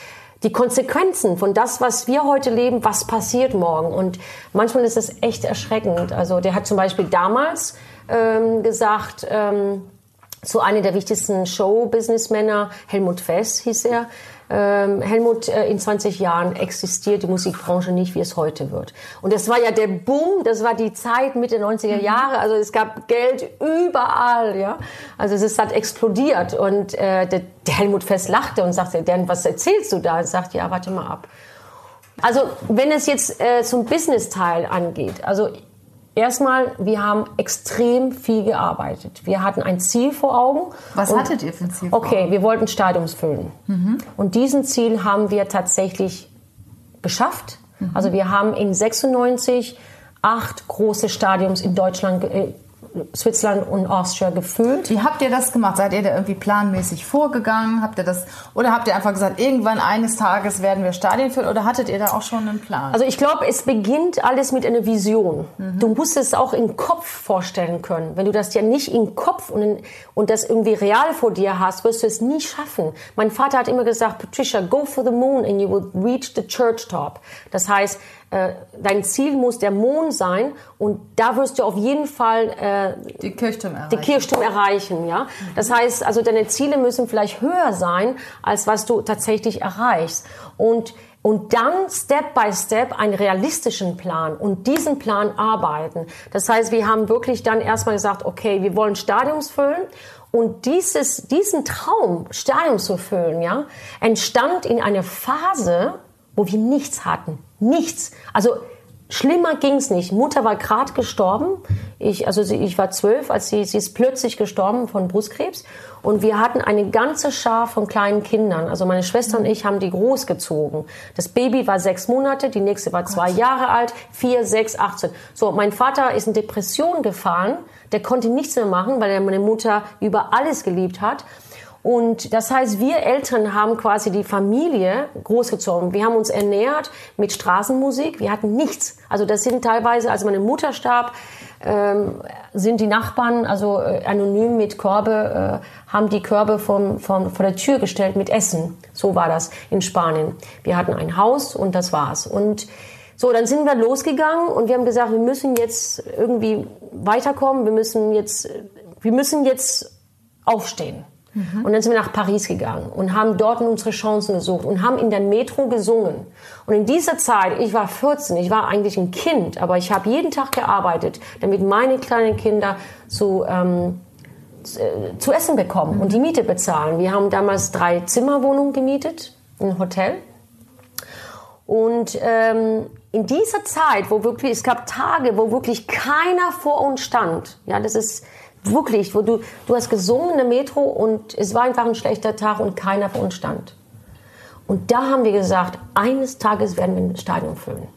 die Konsequenzen von das, was wir heute leben, was passiert morgen. Und manchmal ist es echt erschreckend. Also der hat zum Beispiel damals ähm, gesagt, ähm, zu einer der wichtigsten Show-Businessmänner, Helmut Fest hieß er, Helmut, äh, in 20 Jahren existiert die Musikbranche nicht, wie es heute wird. Und das war ja der Boom, das war die Zeit Mitte 90er Jahre, also es gab Geld überall, ja. Also es ist, hat explodiert und äh, der, der Helmut Fest lachte und sagte, Dan, was erzählst du da? Und sagt, ja, warte mal ab. Also wenn es jetzt äh, zum Business-Teil angeht, also erstmal, wir haben extrem viel gearbeitet. Wir hatten ein Ziel vor Augen. Was Und- hattet ihr für ein Ziel vor Okay, wir wollten Stadiums füllen. Und diesen Ziel haben wir tatsächlich geschafft. Also wir haben in 96 acht große Stadiums in Deutschland, äh, Switzerland und Austria gefüllt. Wie habt ihr das gemacht? Seid ihr da irgendwie planmäßig vorgegangen? Habt ihr das oder habt ihr einfach gesagt, irgendwann eines Tages werden wir Stadien füllen oder hattet ihr da auch schon einen Plan? Also ich glaube, es beginnt alles mit einer Vision. Du musst es auch im Kopf vorstellen können. Wenn du das ja nicht im Kopf und, in, und das irgendwie real vor dir hast, wirst du es nie schaffen. Mein Vater hat immer gesagt, Patricia, go for the moon and you will reach the church top. Das heißt, äh, dein Ziel muss der Mond sein und da wirst du auf jeden Fall äh, die Kirchturm erreichen. Die Kirchturm erreichen, ja. Das heißt, also deine Ziele müssen vielleicht höher sein, als was du tatsächlich erreichst. Und und dann Step by Step einen realistischen Plan und diesen Plan arbeiten. Das heißt, wir haben wirklich dann erstmal gesagt, okay, wir wollen Stadiums füllen und dieses, diesen Traum, Stadium zu füllen, ja, entstand in einer Phase, wo wir nichts hatten. Nichts. Also schlimmer ging's nicht. Mutter war gerade gestorben. Ich, also sie, ich war zwölf, als sie, sie ist plötzlich gestorben von Brustkrebs. Und wir hatten eine ganze Schar von kleinen Kindern. Also meine Schwester und ich haben die großgezogen. Das Baby war sechs Monate, die nächste war zwei Jahre alt, vier, sechs, achtzehn. So, mein Vater ist in Depression gefahren. Der konnte nichts mehr machen, weil er meine Mutter über alles geliebt hat. Und das heißt, wir Eltern haben quasi die Familie großgezogen. Wir haben uns ernährt mit Straßenmusik. Wir hatten nichts. Also das sind teilweise, als meine Mutter starb, ähm, sind die Nachbarn also äh, anonym mit Körbe, äh, haben die Körbe vom, vom, vor der Tür gestellt mit Essen. So war das in Spanien. Wir hatten ein Haus und das war's. Und so, dann sind wir losgegangen und wir haben gesagt, wir müssen jetzt irgendwie weiterkommen. Wir müssen jetzt, wir müssen jetzt aufstehen. Mhm. Und dann sind wir nach Paris gegangen und haben dort unsere Chancen gesucht und haben in der Metro gesungen. Und in dieser Zeit, ich war 14, ich war eigentlich ein Kind, aber ich habe jeden Tag gearbeitet, damit meine kleinen Kinder zu, ähm, äh, zu essen bekommen mhm. und die Miete bezahlen. Wir haben damals drei Zimmerwohnungen gemietet, ein Hotel. Und ähm, in dieser Zeit, wo wirklich, es gab Tage, wo wirklich keiner vor uns stand, ja, das ist Wirklich, wo du, du hast gesungen in der Metro und es war einfach ein schlechter Tag und keiner von uns stand. Und da haben wir gesagt, eines Tages werden wir ein Stadion füllen.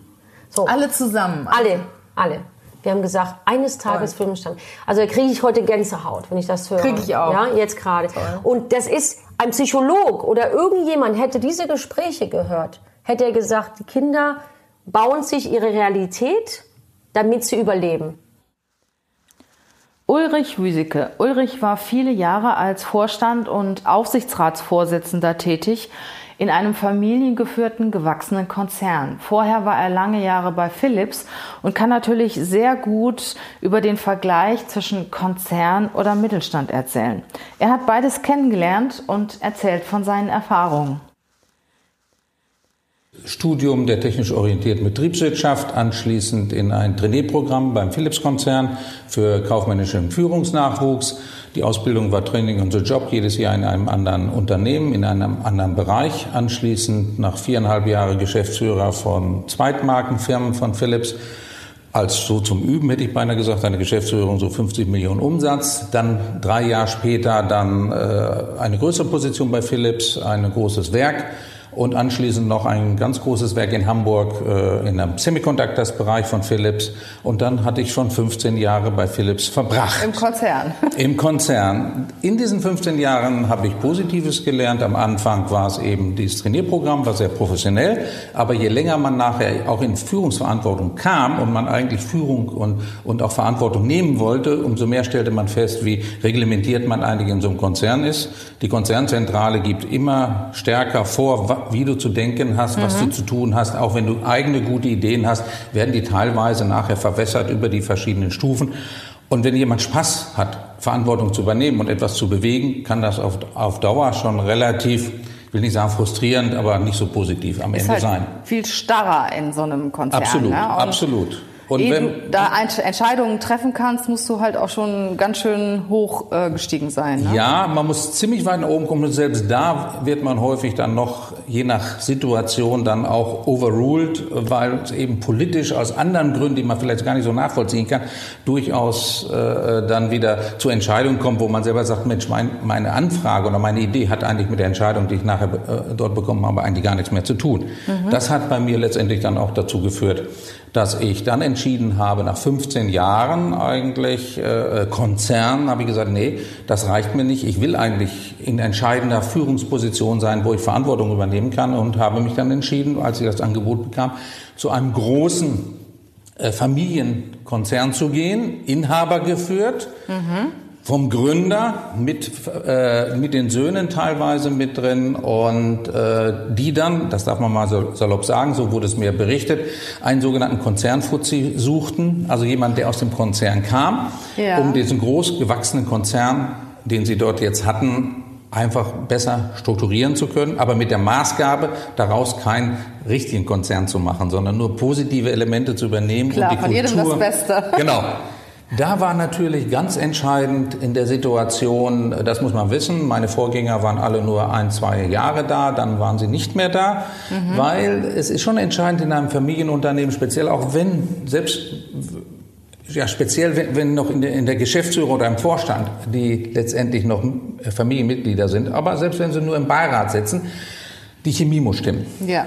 So. Alle zusammen? Alle, alle. Wir haben gesagt, eines Tages Toll. füllen wir Stadion. Also da kriege ich heute Gänsehaut, wenn ich das höre. Kriege ich auch. Ja, jetzt gerade. Und das ist, ein Psycholog oder irgendjemand hätte diese Gespräche gehört, hätte er gesagt, die Kinder bauen sich ihre Realität, damit sie überleben. Ulrich Wüsicke. Ulrich war viele Jahre als Vorstand und Aufsichtsratsvorsitzender tätig in einem familiengeführten, gewachsenen Konzern. Vorher war er lange Jahre bei Philips und kann natürlich sehr gut über den Vergleich zwischen Konzern oder Mittelstand erzählen. Er hat beides kennengelernt und erzählt von seinen Erfahrungen. Studium der technisch orientierten Betriebswirtschaft, anschließend in ein Trainee-Programm beim Philips-Konzern für kaufmännischen Führungsnachwuchs. Die Ausbildung war Training on the Job, jedes Jahr in einem anderen Unternehmen, in einem anderen Bereich. Anschließend nach viereinhalb Jahren Geschäftsführer von Zweitmarkenfirmen von Philips. Als so zum Üben hätte ich beinahe gesagt, eine Geschäftsführung so 50 Millionen Umsatz. Dann drei Jahre später dann äh, eine größere Position bei Philips, ein großes Werk und anschließend noch ein ganz großes Werk in Hamburg äh, in einem Semiconductors-Bereich von Philips. Und dann hatte ich schon 15 Jahre bei Philips verbracht. Im Konzern. (laughs) Im Konzern. In diesen 15 Jahren habe ich Positives gelernt. Am Anfang war es eben dieses Trainierprogramm, war sehr professionell. Aber je länger man nachher auch in Führungsverantwortung kam und man eigentlich Führung und, und auch Verantwortung nehmen wollte, umso mehr stellte man fest, wie reglementiert man eigentlich in so einem Konzern ist. Die Konzernzentrale gibt immer stärker vor, wie du zu denken hast, was mhm. du zu tun hast. Auch wenn du eigene gute Ideen hast, werden die teilweise nachher verwässert über die verschiedenen Stufen. Und wenn jemand Spaß hat, Verantwortung zu übernehmen und etwas zu bewegen, kann das auf, auf Dauer schon relativ, ich will nicht sagen frustrierend, aber nicht so positiv am Ende halt sein. Viel starrer in so einem Konzern. Absolut, ne? absolut. Und Ehe wenn du da Entscheidungen treffen kannst, musst du halt auch schon ganz schön hoch äh, gestiegen sein. Ne? Ja, man muss ziemlich weit nach oben kommen. Und selbst da wird man häufig dann noch, je nach Situation, dann auch overruled, weil es eben politisch aus anderen Gründen, die man vielleicht gar nicht so nachvollziehen kann, durchaus äh, dann wieder zu Entscheidungen kommt, wo man selber sagt, Mensch, mein, meine Anfrage oder meine Idee hat eigentlich mit der Entscheidung, die ich nachher äh, dort bekommen habe, eigentlich gar nichts mehr zu tun. Mhm. Das hat bei mir letztendlich dann auch dazu geführt, dass ich dann entschieden habe, nach 15 Jahren eigentlich äh, Konzern, habe ich gesagt, nee, das reicht mir nicht. Ich will eigentlich in entscheidender Führungsposition sein, wo ich Verantwortung übernehmen kann und habe mich dann entschieden, als ich das Angebot bekam, zu einem großen äh, Familienkonzern zu gehen, Inhaber geführt. Mhm vom Gründer mit, äh, mit den Söhnen teilweise mit drin und äh, die dann, das darf man mal so salopp sagen, so wurde es mir berichtet, einen sogenannten Konzernfuzzi suchten, also jemand, der aus dem Konzern kam, ja. um diesen groß gewachsenen Konzern, den sie dort jetzt hatten, einfach besser strukturieren zu können, aber mit der Maßgabe, daraus keinen richtigen Konzern zu machen, sondern nur positive Elemente zu übernehmen Klar, und die von Kultur. jedem das Beste. Genau. Da war natürlich ganz entscheidend in der Situation, das muss man wissen, meine Vorgänger waren alle nur ein, zwei Jahre da, dann waren sie nicht mehr da, mhm. weil es ist schon entscheidend in einem Familienunternehmen, speziell auch wenn, selbst ja, speziell wenn, wenn noch in der, in der Geschäftsführung oder im Vorstand, die letztendlich noch Familienmitglieder sind, aber selbst wenn sie nur im Beirat sitzen, die Chemie muss stimmen. Ja.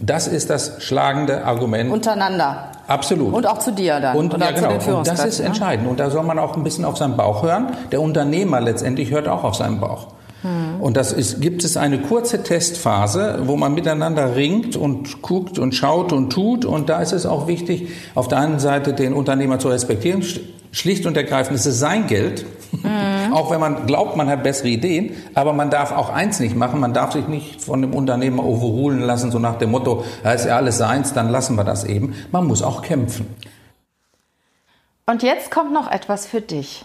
Das ist das schlagende Argument. Untereinander. Absolut. Und auch zu dir dann. Und, ja, genau. Und das ist ne? entscheidend. Und da soll man auch ein bisschen auf seinen Bauch hören. Der Unternehmer letztendlich hört auch auf seinen Bauch. Hm. Und das ist, gibt es eine kurze Testphase, wo man miteinander ringt und guckt und schaut und tut. Und da ist es auch wichtig, auf der einen Seite den Unternehmer zu respektieren. Schlicht und ergreifend ist es sein Geld. Mhm. (laughs) auch wenn man glaubt, man hat bessere Ideen. Aber man darf auch eins nicht machen. Man darf sich nicht von dem Unternehmer overrulen lassen, so nach dem Motto, da ist ja alles seins, dann lassen wir das eben. Man muss auch kämpfen. Und jetzt kommt noch etwas für dich.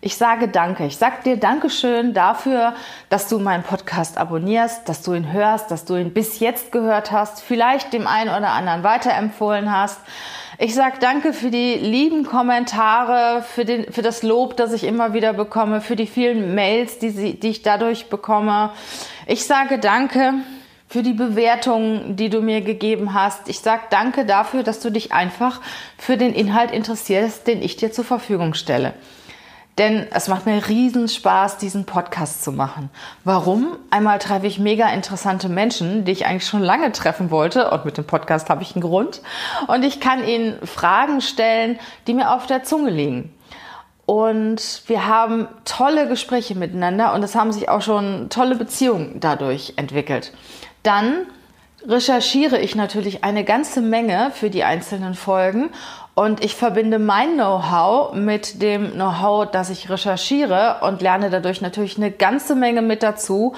Ich sage Danke. Ich sage dir Dankeschön dafür, dass du meinen Podcast abonnierst, dass du ihn hörst, dass du ihn bis jetzt gehört hast, vielleicht dem einen oder anderen weiterempfohlen hast. Ich sage Danke für die lieben Kommentare, für, den, für das Lob, das ich immer wieder bekomme, für die vielen Mails, die, sie, die ich dadurch bekomme. Ich sage Danke für die Bewertungen, die du mir gegeben hast. Ich sage Danke dafür, dass du dich einfach für den Inhalt interessierst, den ich dir zur Verfügung stelle. Denn es macht mir riesen Spaß, diesen Podcast zu machen. Warum? Einmal treffe ich mega interessante Menschen, die ich eigentlich schon lange treffen wollte. Und mit dem Podcast habe ich einen Grund. Und ich kann ihnen Fragen stellen, die mir auf der Zunge liegen. Und wir haben tolle Gespräche miteinander und es haben sich auch schon tolle Beziehungen dadurch entwickelt. Dann recherchiere ich natürlich eine ganze Menge für die einzelnen Folgen und ich verbinde mein Know-how mit dem Know-how, das ich recherchiere und lerne dadurch natürlich eine ganze Menge mit dazu,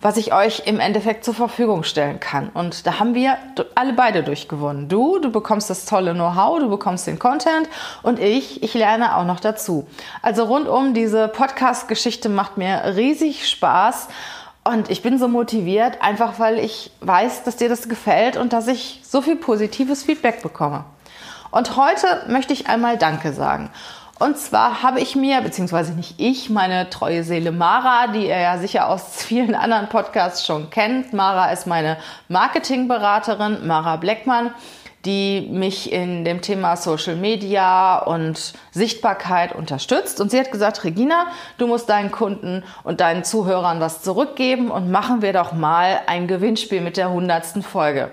was ich euch im Endeffekt zur Verfügung stellen kann. Und da haben wir alle beide durchgewonnen. Du, du bekommst das tolle Know-how, du bekommst den Content und ich, ich lerne auch noch dazu. Also rundum diese Podcast-Geschichte macht mir riesig Spaß. Und ich bin so motiviert, einfach weil ich weiß, dass dir das gefällt und dass ich so viel positives Feedback bekomme. Und heute möchte ich einmal Danke sagen. Und zwar habe ich mir, beziehungsweise nicht ich, meine treue Seele Mara, die ihr ja sicher aus (laughs) vielen anderen Podcasts schon kennt. Mara ist meine Marketingberaterin, Mara Bleckmann, die mich in dem Thema Social Media und Sichtbarkeit unterstützt. Und sie hat gesagt, Regina, du musst deinen Kunden und deinen Zuhörern was zurückgeben und machen wir doch mal ein Gewinnspiel mit der hundertsten Folge.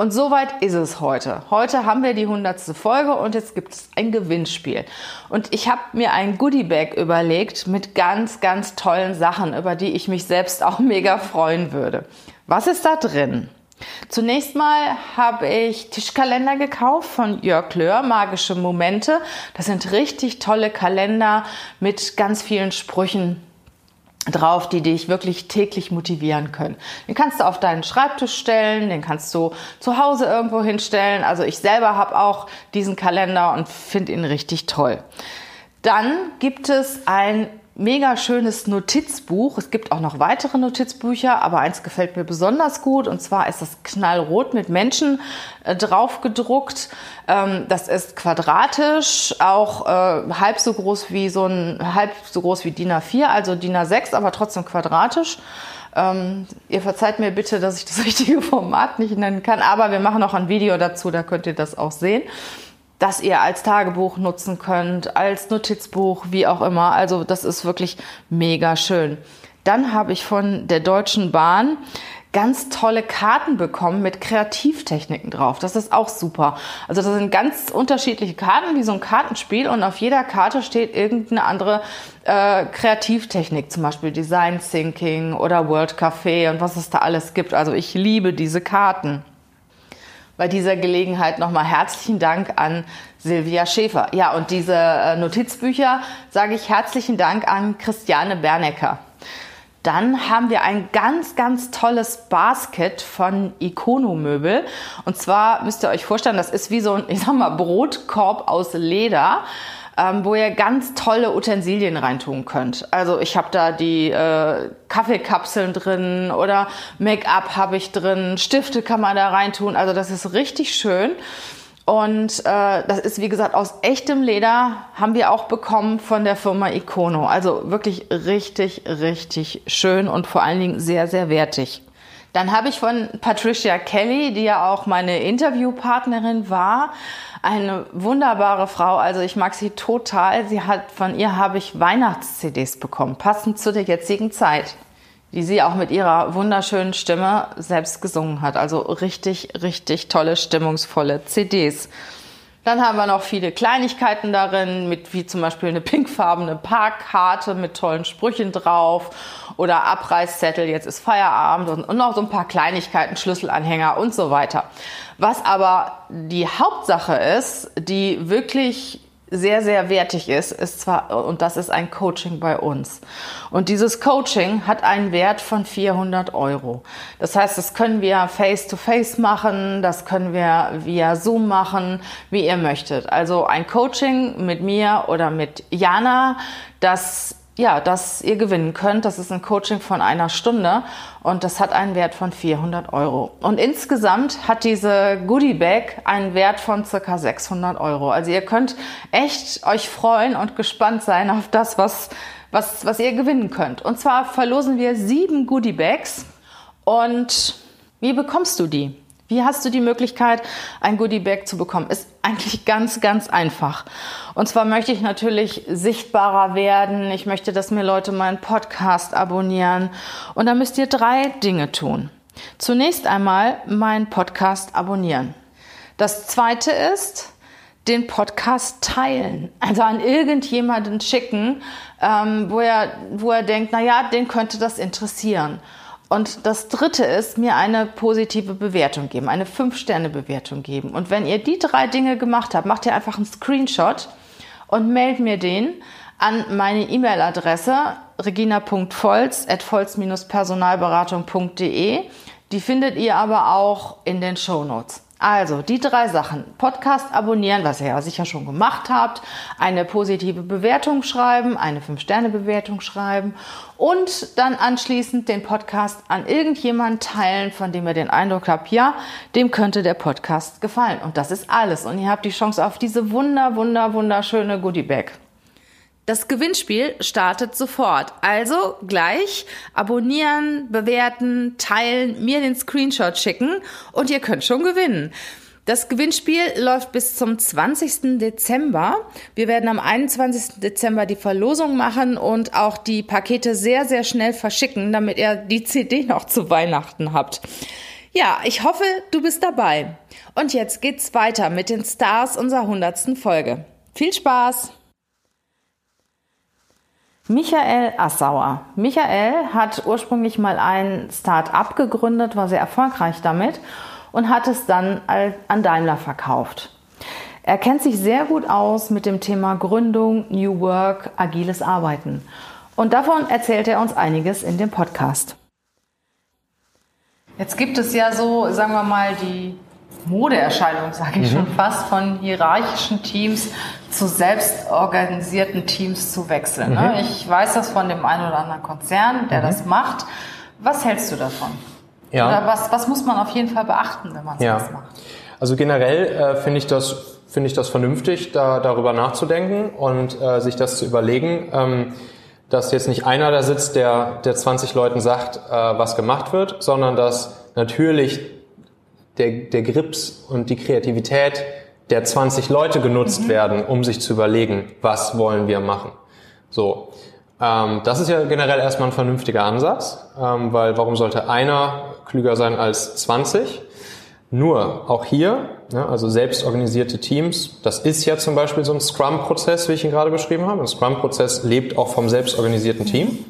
Und soweit ist es heute. Heute haben wir die hundertste Folge und jetzt gibt es ein Gewinnspiel. Und ich habe mir ein Goodiebag überlegt mit ganz, ganz tollen Sachen, über die ich mich selbst auch (laughs) mega freuen würde. Was ist da drin? Zunächst mal habe ich Tischkalender gekauft von Jörg Löhr, Magische Momente. Das sind richtig tolle Kalender mit ganz vielen Sprüchen drauf, die dich wirklich täglich motivieren können. Den kannst du auf deinen Schreibtisch stellen, den kannst du zu Hause irgendwo hinstellen. Also ich selber habe auch diesen Kalender und finde ihn richtig toll. Dann gibt es ein mega schönes Notizbuch. Es gibt auch noch weitere Notizbücher, aber eins gefällt mir besonders gut und zwar ist das knallrot mit Menschen äh, drauf gedruckt. Ähm, das ist quadratisch, auch äh, halb so groß wie so ein halb so groß wie DIN A4, also DIN A6, aber trotzdem quadratisch. Ähm, ihr verzeiht mir bitte, dass ich das (laughs) richtige Format nicht nennen kann, aber wir machen auch ein Video dazu, da könnt ihr das auch sehen das ihr als Tagebuch nutzen könnt, als Notizbuch, wie auch immer. Also das ist wirklich mega schön. Dann habe ich von der Deutschen Bahn ganz tolle Karten bekommen mit Kreativtechniken drauf. Das ist auch super. Also das sind ganz unterschiedliche Karten, wie so ein Kartenspiel und auf jeder Karte steht irgendeine andere äh, Kreativtechnik, zum Beispiel Design Thinking oder World Café und was es da alles gibt. Also ich liebe diese Karten. Bei dieser Gelegenheit nochmal herzlichen Dank an Silvia Schäfer. Ja, und diese äh, Notizbücher sage ich herzlichen Dank an Christiane Bernecker. Dann haben wir ein ganz, ganz tolles Basket von Icono Möbel. Und zwar müsst ihr euch vorstellen, das ist wie so ein, (laughs) ich sag mal, Brotkorb aus Leder. Ähm, wo ihr ganz tolle Utensilien reintun könnt. Also ich habe da die äh, Kaffeekapseln drin oder Make-up habe ich drin, Stifte kann man da reintun. Also das ist richtig schön. Und äh, das ist, wie gesagt, aus echtem Leder haben wir auch bekommen von der Firma Icono. Also wirklich richtig, richtig schön und vor allen Dingen sehr, sehr wertig. Dann habe ich von Patricia Kelly, die ja auch meine Interviewpartnerin war, eine wunderbare Frau. Also ich mag sie total. Sie hat, von ihr habe ich Weihnachts-CDs bekommen, passend zu der jetzigen Zeit die sie auch mit ihrer wunderschönen Stimme selbst gesungen hat. Also richtig, richtig tolle, stimmungsvolle CDs. Dann haben wir noch viele Kleinigkeiten darin, mit wie zum Beispiel eine pinkfarbene Parkkarte mit tollen Sprüchen drauf oder Abreißzettel, jetzt ist Feierabend und, noch so ein paar Kleinigkeiten, Schlüsselanhänger und so weiter. Was aber die Hauptsache ist, die wirklich sehr, sehr wertig ist, ist zwar, und das ist ein Coaching bei uns. Und dieses Coaching hat einen Wert von 400 Euro. Das heißt, das können wir face to face machen, das können wir via Zoom machen, wie ihr möchtet. Also ein Coaching mit mir oder mit Jana, das ja, das ihr gewinnen könnt. Das ist ein Coaching von einer Stunde und das hat einen Wert von 400 Euro. Und insgesamt hat diese Goodie Bag einen Wert von circa 600 Euro. Also ihr könnt echt euch freuen und gespannt sein auf das, was, was, was ihr gewinnen könnt. Und zwar verlosen wir sieben Goodie Bags. Und wie bekommst du die? Wie hast du die Möglichkeit, ein Goodie Bag zu bekommen? Ist eigentlich ganz, ganz einfach. Und zwar möchte ich natürlich sichtbarer werden. Ich möchte, dass mir Leute meinen Podcast abonnieren. Und da müsst ihr drei Dinge tun. Zunächst einmal meinen Podcast abonnieren. Das zweite ist, den Podcast teilen. Also an irgendjemanden schicken, ähm, wo, er, wo er denkt, na ja, den könnte das interessieren. Und das dritte ist, mir eine positive Bewertung geben, eine 5-Sterne-Bewertung geben. Und wenn ihr die drei Dinge gemacht habt, macht ihr einfach einen Screenshot und meldet mir den an meine E-Mail-Adresse regina.volz.volz-personalberatung.de. Die findet ihr aber auch in den Show Notes. Also die drei Sachen. Podcast abonnieren, was ihr ja sicher schon gemacht habt, eine positive Bewertung schreiben, eine 5-Sterne-Bewertung schreiben und dann anschließend den Podcast an irgendjemanden teilen, von dem ihr den Eindruck habt, ja, dem könnte der Podcast gefallen. Und das ist alles. Und ihr habt die Chance auf diese wunder, wunder, wunderschöne Goodie Bag. Das Gewinnspiel startet sofort. Also gleich abonnieren, bewerten, teilen, mir den Screenshot schicken und ihr könnt schon gewinnen. Das Gewinnspiel läuft bis zum 20. Dezember. Wir werden am 21. Dezember die Verlosung machen und auch die Pakete sehr, sehr schnell verschicken, damit ihr die (laughs) CD noch zu Weihnachten habt. Ja, ich hoffe, du bist dabei. Und jetzt geht's weiter mit den Stars unserer 100. Folge. Viel Spaß! Michael Assauer. Michael hat ursprünglich mal ein Start-up gegründet, war sehr erfolgreich damit und hat es dann an Daimler verkauft. Er kennt sich sehr gut aus mit dem Thema Gründung, New Work, agiles Arbeiten. Und davon erzählt er uns einiges in dem Podcast. Jetzt gibt es ja so, sagen wir mal, die Modeerscheinung, sage ich mhm. schon fast, von hierarchischen Teams zu selbstorganisierten Teams zu wechseln. Ne? Mhm. Ich weiß das von dem einen oder anderen Konzern, der mhm. das macht. Was hältst du davon? Ja. Oder was, was muss man auf jeden Fall beachten, wenn man ja. sowas macht? Also generell äh, finde ich das finde ich das vernünftig, da darüber nachzudenken und äh, sich das zu überlegen, ähm, dass jetzt nicht einer da sitzt, der der 20 Leuten sagt, äh, was gemacht wird, sondern dass natürlich der, der Grips und die Kreativität der 20 Leute genutzt mhm. werden, um sich zu überlegen, was wollen wir machen. So. Ähm, das ist ja generell erstmal ein vernünftiger Ansatz, ähm, weil warum sollte einer klüger sein als 20? Nur auch hier, ja, also selbstorganisierte Teams, das ist ja zum Beispiel so ein Scrum-Prozess, wie ich ihn gerade beschrieben habe. Ein Scrum-Prozess lebt auch vom selbstorganisierten Team.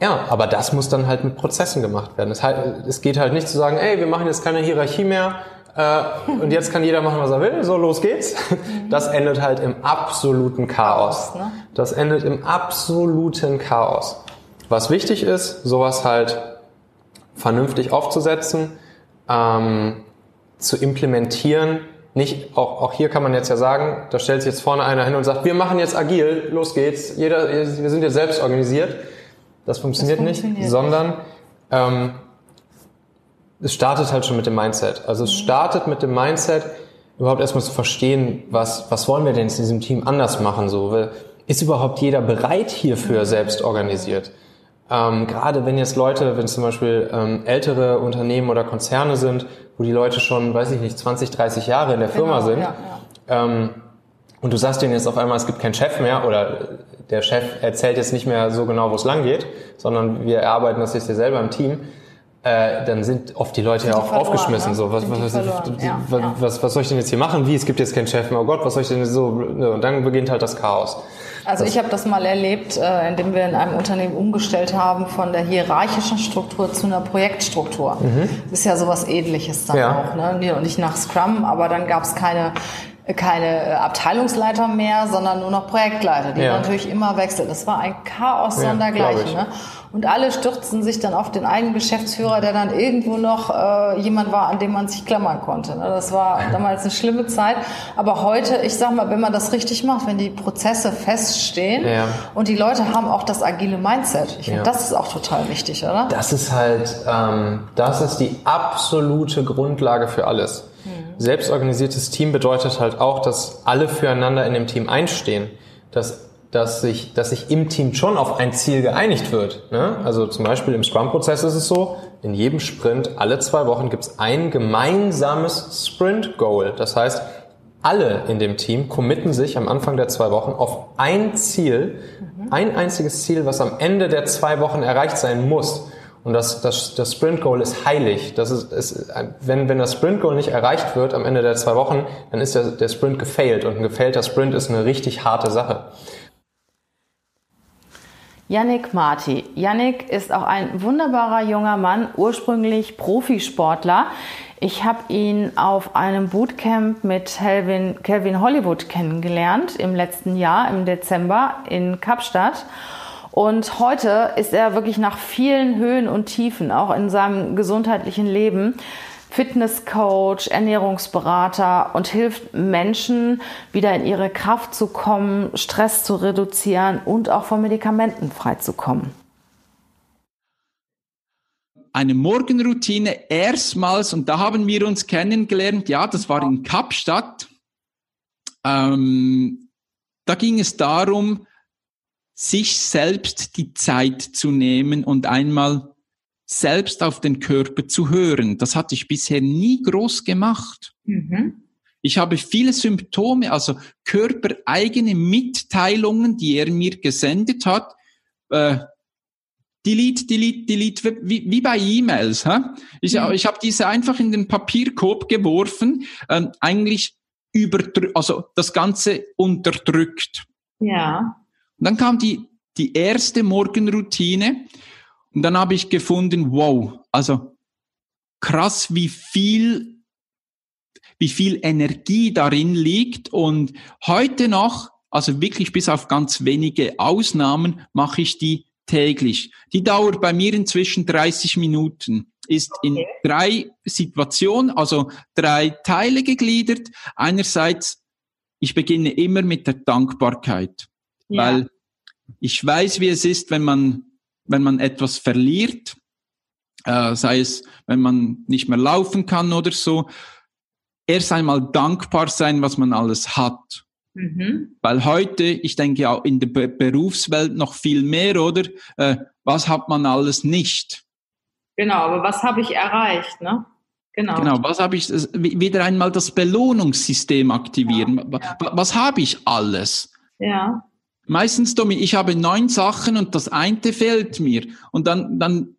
Ja, aber das muss dann halt mit Prozessen gemacht werden. Es, halt, es geht halt nicht zu sagen, ey, wir machen jetzt keine Hierarchie mehr äh, und jetzt kann jeder machen, was er will, so los geht's. Das endet halt im absoluten Chaos. Ne? Das endet im absoluten Chaos. Was wichtig ist, sowas halt vernünftig aufzusetzen, ähm, zu implementieren. Nicht, auch, auch hier kann man jetzt ja sagen, da stellt sich jetzt vorne einer hin und sagt, wir machen jetzt agil, los geht's, jeder, wir sind jetzt selbst organisiert. Das funktioniert, Das funktioniert nicht, sondern ähm, es startet halt schon mit dem Mindset. Also es startet mit dem Mindset, überhaupt erstmal zu verstehen, was, was wollen wir denn in diesem Team anders machen? So, ist überhaupt jeder bereit hierfür selbst organisiert? Ähm, gerade wenn jetzt Leute, wenn es zum Beispiel ähm, ältere Unternehmen oder Konzerne sind, wo die Leute schon, weiß ich nicht, 20, 30 Jahre in der Firma Genau, sind, ja, ja. ähm, und du sagst denen jetzt auf einmal, es gibt keinen Chef mehr oder der Chef erzählt jetzt nicht mehr so genau, wo es lang geht, sondern wir erarbeiten das jetzt hier selber im Team, äh, dann sind oft die Leute ja die auch verloren, aufgeschmissen. ne? So, was, Sind was, ja, was, ja. was, was soll ich denn jetzt hier machen? Wie, es gibt jetzt keinen Chef mehr. Oh Gott, was soll ich denn so? Und dann beginnt halt das Chaos. Also ich habe das mal erlebt, äh, indem wir in einem Unternehmen umgestellt haben von der hierarchischen Struktur zu einer Projektstruktur. Das ist ja sowas ähnliches dann Mhm. Ja. auch. Ne? Und nicht nach Scrum, aber dann gab es keine keine äh, Abteilungsleiter mehr, sondern nur noch Projektleiter, die Ja. natürlich immer wechseln. Das war ein Chaos Ja, sondergleichen. Ne? Und alle stürzten sich dann auf den einen Geschäftsführer, der dann irgendwo noch äh, jemand war, an dem man sich klammern konnte. Ne? Das war damals eine schlimme Zeit. Aber heute, ich sag mal, wenn man das richtig macht, wenn die Prozesse feststehen Ja. und die Leute haben auch das agile Mindset. Ich finde, das ist auch total wichtig, oder? Das ist halt, ähm, das ist die absolute Grundlage für alles. Selbstorganisiertes Team bedeutet halt auch, dass alle füreinander in dem Team einstehen, dass, dass, sich, dass sich im Team schon auf ein Ziel geeinigt wird. Ne? Also zum Beispiel im Scrum-Prozess ist es so, in jedem Sprint, alle zwei Wochen gibt es ein gemeinsames Sprint-Goal. Das heißt, alle in dem Team committen sich am Anfang der zwei Wochen auf ein Ziel, ein einziges Ziel, was am Ende der zwei Wochen erreicht sein muss. Und das, das, das Sprint Goal ist heilig. Das ist, ist, wenn, wenn das Sprint Goal nicht erreicht wird am Ende der zwei Wochen, dann ist der, der Sprint gefailt. Und ein gefailter Sprint ist eine richtig harte Sache. Yannick Marti. Yannick ist auch ein wunderbarer junger Mann, ursprünglich Profisportler. Ich habe ihn auf einem Bootcamp mit Calvin, Calvin Hollywood kennengelernt im letzten Jahr, im Dezember in Kapstadt. Und heute ist er wirklich nach vielen Höhen und Tiefen, auch in seinem gesundheitlichen Leben, Fitnesscoach, Ernährungsberater und hilft Menschen, wieder in ihre Kraft zu kommen, Stress zu reduzieren und auch von Medikamenten freizukommen. eine Morgenroutine erstmals, und da haben wir uns kennengelernt, ja, das war in Kapstadt. Ähm, da ging es darum, sich selbst die Zeit zu nehmen und einmal selbst auf den Körper zu hören. Das hatte ich bisher nie groß gemacht. Ich habe viele Symptome, also körpereigene Mitteilungen, die er mir gesendet hat. Äh, delete, delete, delete, wie, wie bei E-Mails. Hä? Ich, ich habe diese einfach in den Papierkorb geworfen, ähm, eigentlich überdrückt, also das Ganze unterdrückt. Ja. Und dann kam die, die erste Morgenroutine und dann habe ich gefunden, wow, also krass, wie viel, wie viel Energie darin liegt und heute noch, also wirklich bis auf ganz wenige Ausnahmen, mache ich die täglich. Die dauert bei mir inzwischen 30 Minuten, ist in drei Situationen, also drei Teile gegliedert. Einerseits, ich beginne immer mit der Dankbarkeit, Ja. weil ich weiß, wie es ist, wenn man, wenn man etwas verliert, äh, sei es, wenn man nicht mehr laufen kann oder so. Erst einmal dankbar sein, was man alles hat. Mhm. Weil heute, ich denke auch in der Be Berufswelt noch viel mehr, oder? Äh, was hat man alles nicht? Genau, aber was habe ich erreicht, ne? Genau. Genau, was habe ich, wieder einmal das Belohnungssystem aktivieren. Wa- wa- Was habe ich alles? Ja. Meistens, Domi, ich habe neun Sachen und das eine fehlt mir. Und dann, dann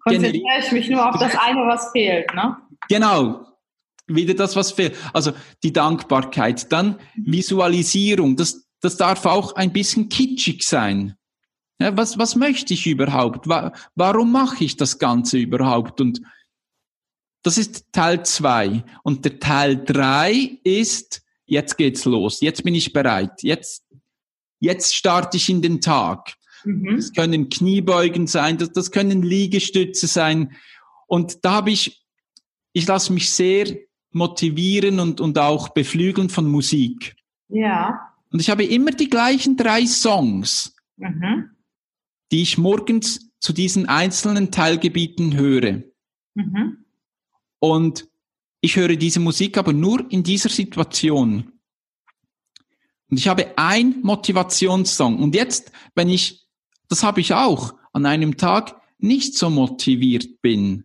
Konzentriere ich mich nur auf das eine, was fehlt, ne? Genau. Wieder das, was fehlt. Also die Dankbarkeit. Dann Visualisierung. Das, das darf auch ein bisschen kitschig sein. Ja, was, was möchte ich überhaupt? Warum mache ich das Ganze überhaupt? Und das ist Teil zwei. Und der Teil drei ist, jetzt geht's los. Jetzt bin ich bereit. Jetzt, jetzt starte ich in den Tag. Mhm. Das können Kniebeugen sein, das, das können Liegestütze sein. Und da habe ich, ich lasse mich sehr motivieren und, und auch beflügeln von Musik. Ja. Und ich habe immer die gleichen drei Songs. Mhm die ich morgens zu diesen einzelnen Teilgebieten höre. Mhm. Und ich höre diese Musik aber nur in dieser Situation. Und ich habe ein Motivationssong. Und jetzt, wenn ich, das habe ich auch, an einem Tag nicht so motiviert bin.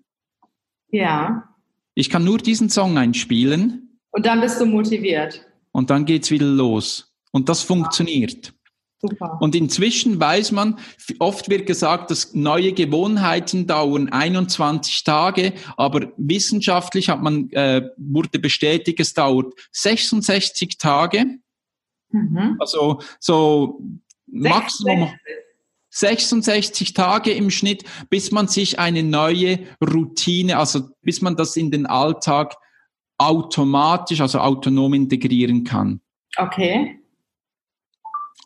Ja. Ich kann nur diesen Song einspielen. Und dann bist du motiviert. Und dann geht's wieder los. Und das funktioniert. Super. Und inzwischen weiß man, oft wird gesagt, dass neue Gewohnheiten dauern 21 Tage, aber wissenschaftlich hat man, äh, wurde bestätigt, es dauert 66 Tage. Mhm. Also so Maximum 66 Tage im Schnitt, bis man sich eine neue Routine, also bis man das in den Alltag automatisch, also autonom integrieren kann. Okay.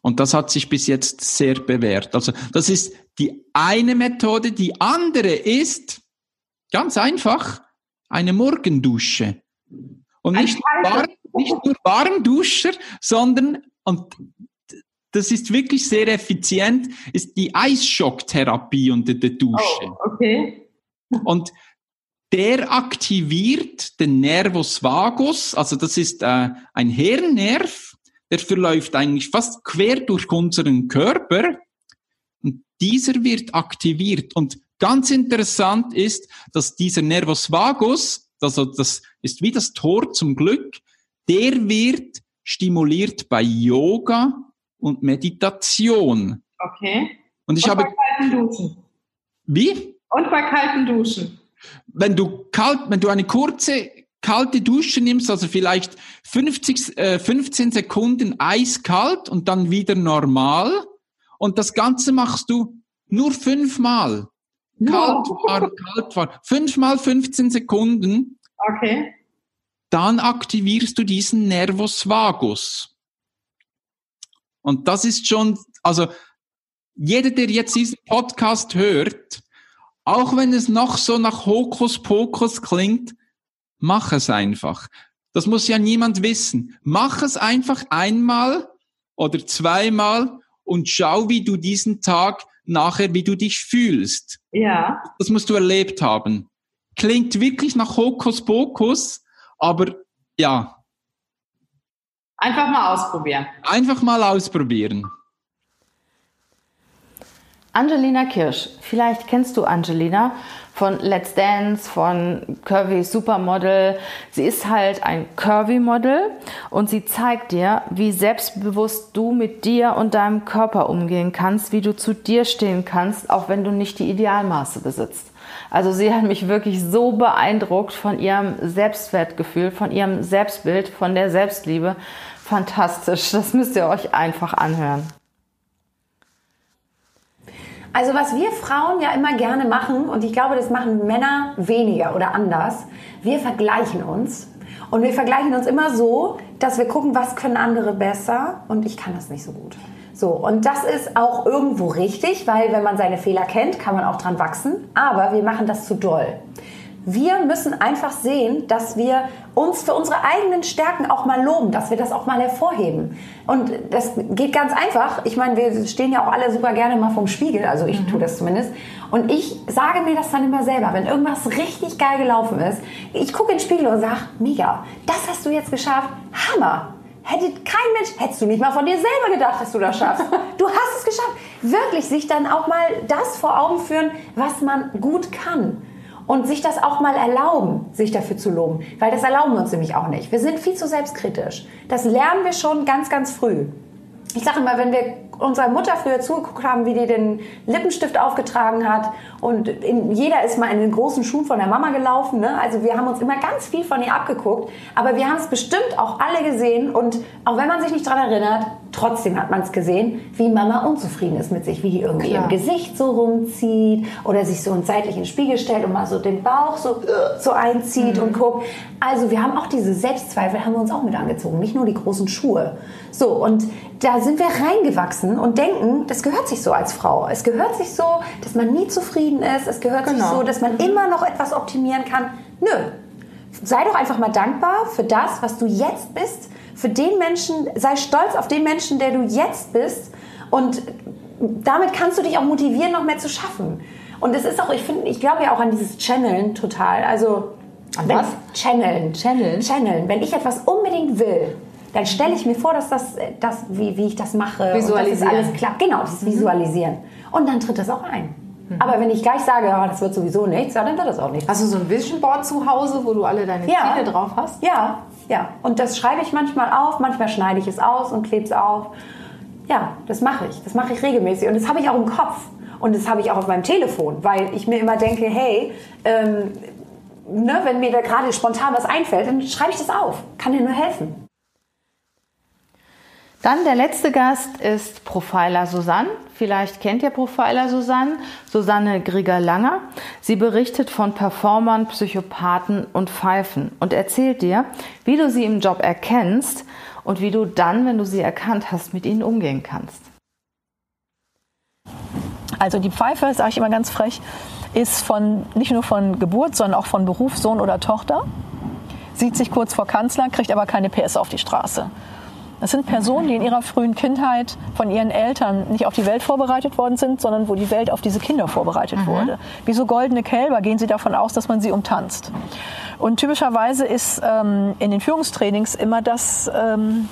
Und das hat sich bis jetzt sehr bewährt. Also das ist die eine Methode. Die andere ist ganz einfach eine Morgendusche. Und nicht, warm, nicht nur Warmduscher, sondern, und das ist wirklich sehr effizient, ist die Eisschocktherapie unter der Dusche. Oh, okay. Und der aktiviert den Nervus vagus, also das ist äh, ein Hirnnerv, der verläuft eigentlich fast quer durch unseren Körper und dieser wird aktiviert. Und ganz interessant ist, dass dieser Nervus vagus, also das ist wie das Tor zum Glück, der wird stimuliert bei Yoga und Meditation. Okay. Und ich und habe. Bei kalten Duschen. Wie? Und bei kalten Duschen. Wenn du kalt, wenn du eine kurze kalte Dusche nimmst, also vielleicht 50, äh, 15 Sekunden eiskalt und dann wieder normal. Und das Ganze machst du nur fünfmal. Kalt, warm, kalt, warm. Fünfmal 15 Sekunden. Okay. Dann aktivierst du diesen Nervus vagus. Und das ist schon, also jeder, der jetzt diesen Podcast hört, auch wenn es noch so nach Hokuspokus klingt, Mach es einfach. Das muss ja niemand wissen. Mach es einfach einmal oder zweimal und schau, wie du diesen Tag nachher, wie du dich fühlst. Ja. Das musst du erlebt haben. Klingt wirklich nach Hokuspokus, aber ja. Einfach mal ausprobieren. Einfach mal ausprobieren. Angelina Kirsch. Vielleicht kennst du Angelina von Let's Dance, von Curvy Supermodel. Sie ist halt ein Curvy Model und sie zeigt dir, wie selbstbewusst du mit dir und deinem Körper umgehen kannst, wie du zu dir stehen kannst, auch wenn du nicht die Idealmaße besitzt. Also sie hat mich wirklich so beeindruckt von ihrem Selbstwertgefühl, von ihrem Selbstbild, von der Selbstliebe. Fantastisch. Das müsst ihr euch einfach anhören. Also was wir Frauen ja immer gerne machen, und ich glaube, das machen Männer weniger oder anders, wir vergleichen uns. Und wir vergleichen uns immer so, dass wir gucken, was können andere besser und ich kann das nicht so gut. So, und das ist auch irgendwo richtig, weil wenn man seine Fehler kennt, kann man auch dran wachsen. Aber wir machen das zu doll. Wir müssen einfach sehen, dass wir uns für unsere eigenen Stärken auch mal loben, dass wir das auch mal hervorheben. Und das geht ganz einfach. Ich meine, wir stehen ja auch alle super gerne mal vorm Spiegel, also ich mhm. tue das zumindest. Und ich sage mir das dann immer selber, wenn irgendwas richtig geil gelaufen ist. Ich gucke in den Spiegel und sage, mega, das hast du jetzt geschafft, Hammer. Hätte kein Mensch, hättest du nicht mal von dir selber gedacht, dass du das schaffst. (laughs) Du hast es geschafft. Wirklich sich dann auch mal das vor Augen führen, was man gut kann und sich das auch mal erlauben, sich dafür zu loben. Weil das erlauben wir uns nämlich auch nicht. Wir sind viel zu selbstkritisch. Das lernen wir schon ganz, ganz früh. Ich sage immer, wenn wir unserer Mutter früher zugeguckt haben, wie die den Lippenstift aufgetragen hat und in, jeder ist mal in den großen Schuhen von der Mama gelaufen. Ne? Also wir haben uns immer ganz viel von ihr abgeguckt, aber wir haben es bestimmt auch alle gesehen und auch wenn man sich nicht daran erinnert, trotzdem hat man es gesehen, wie Mama unzufrieden ist mit sich, wie die irgendwie Klar. im Gesicht so rumzieht oder sich so seitlich in den Spiegel stellt und mal so den Bauch so, so einzieht und guckt. Also wir haben auch diese Selbstzweifel, haben wir uns auch mit angezogen, nicht nur die großen Schuhe. So, und da sind wir reingewachsen und denken, das gehört sich so als Frau. Es gehört sich so, dass man nie zufrieden ist. Es gehört sich Genau. so, dass man immer noch etwas optimieren kann. Nö, sei doch einfach mal dankbar für das, was du jetzt bist, für den Menschen, sei stolz auf den Menschen, der du jetzt bist und damit kannst du dich auch motivieren, noch mehr zu schaffen. Und es ist auch, ich finde, ich glaube ja auch an dieses Channeln total. Also An was? Channeln. Channeln? Channeln. Wenn ich etwas unbedingt will, dann stelle ich mir vor, dass das, das wie, wie ich das mache, Visualisieren. und dass es alles klappt. Genau, das Visualisieren. Und dann tritt das auch ein. Aber wenn ich gleich sage, ja, das wird sowieso nichts, ja, dann wird das auch nichts. Hast du so ein Vision Board zu Hause, wo du alle deine Ja. Ziele drauf hast? Ja, ja. Und das schreibe ich manchmal auf, manchmal schneide ich es aus und klebe es auf. Ja, das mache ich. Das mache ich regelmäßig. Und das habe ich auch im Kopf. Und das habe ich auch auf meinem Telefon, weil ich mir immer denke, hey, ähm, ne, wenn mir da gerade spontan was einfällt, dann schreibe ich das auf. Kann dir nur helfen. Dann der letzte Gast ist Profiler Susanne. Vielleicht kennt ihr Profiler Susanne, Susanne Grieger-Langer. Sie berichtet von Performern, Psychopathen und Pfeifen und erzählt dir, wie du sie im Job erkennst und wie du dann, wenn du sie erkannt hast, mit ihnen umgehen kannst. Also die Pfeife, sage ich immer ganz frech, ist von, nicht nur von Geburt, sondern auch von Beruf, Sohn oder Tochter. Sieht sich kurz vor Kanzler, kriegt aber keine PS auf die Straße. Das sind Personen, die in ihrer frühen Kindheit von ihren Eltern nicht auf die Welt vorbereitet worden sind, sondern wo die Welt auf diese Kinder vorbereitet wurde. Wie so goldene Kälber gehen sie davon aus, dass man sie umtanzt. Und typischerweise ist ähm, in den Führungstrainings immer das, ähm,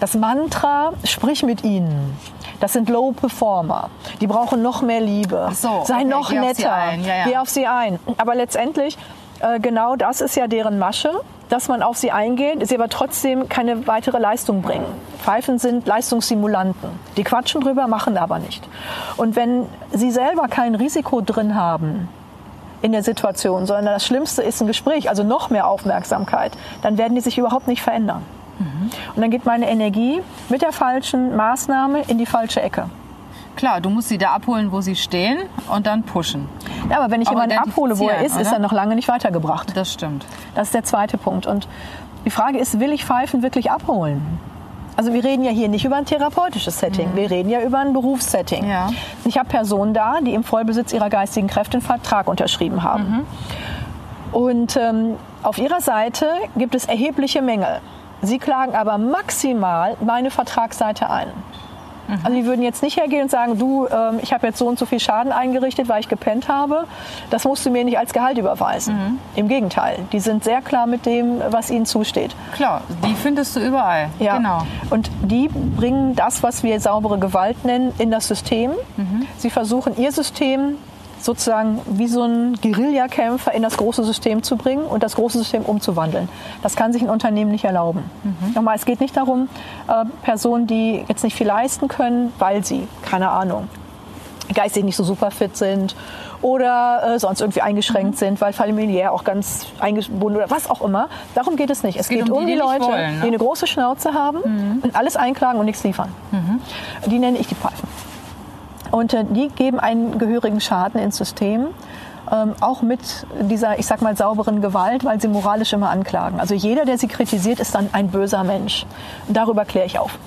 das Mantra, sprich mit ihnen. Das sind Low Performer. Die brauchen noch mehr Liebe. so, Sei okay, noch auf netter. ein, ja, ja. Geh auf sie ein. Aber letztendlich, äh, genau das ist ja deren Masche, dass man auf sie eingeht, sie aber trotzdem keine weitere Leistung bringen. Pfeifen sind Leistungssimulanten. Die quatschen drüber, machen aber nicht. Und wenn sie selber kein Risiko drin haben, in der Situation, sondern das Schlimmste ist ein Gespräch, also noch mehr Aufmerksamkeit, dann werden die sich überhaupt nicht verändern. Und dann geht meine Energie mit der falschen Maßnahme in die falsche Ecke. Klar, du musst sie da abholen, wo sie stehen und dann pushen. Ja, aber wenn ich Aber jemanden abhole, wo er ist, identifizieren, ist er oder? noch lange nicht weitergebracht. Das stimmt. Das ist der zweite Punkt. Und die Frage ist, will ich Pfeifen wirklich abholen? Also wir reden ja hier nicht über ein therapeutisches Setting, wir reden ja über ein Berufssetting. Mhm. Ja. Ich habe Personen da, die im Vollbesitz ihrer geistigen Kräfte einen Vertrag unterschrieben haben. Mhm. Und ähm, auf ihrer Seite gibt es erhebliche Mängel. Sie klagen aber maximal meine Vertragsseite ein. Also die würden jetzt nicht hergehen und sagen, du, ähm, ich habe jetzt so und so viel Schaden eingerichtet, weil ich gepennt habe. Das musst du mir nicht als Gehalt überweisen. Im Gegenteil, die sind sehr klar mit dem, was ihnen zusteht. Klar, die findest du überall. Ja. Genau. Und die bringen das, was wir saubere Gewalt nennen, in das System. Mhm. Sie versuchen ihr System sozusagen wie so ein Guerillakämpfer in das große System zu bringen und das große System umzuwandeln. Das kann sich ein Unternehmen nicht erlauben. Mhm. Nochmal, es geht nicht darum, äh, Personen, die jetzt nicht viel leisten können, weil sie, keine Ahnung, geistig nicht so super fit sind oder äh, sonst irgendwie eingeschränkt Mhm. sind, weil familiär auch ganz eingebunden oder was auch immer. Darum geht es nicht. Es, geht geht, um die, die, die Leute, wollen, ne? die eine große Schnauze haben und alles einklagen und nichts liefern. Die nenne ich die Pfeifen. Und äh, die geben einen gehörigen Schaden ins System. Ähm, auch mit dieser, ich sag mal, sauberen Gewalt, weil sie moralisch immer anklagen. Also jeder, der sie kritisiert, ist dann ein böser Mensch. Und darüber kläre ich auf.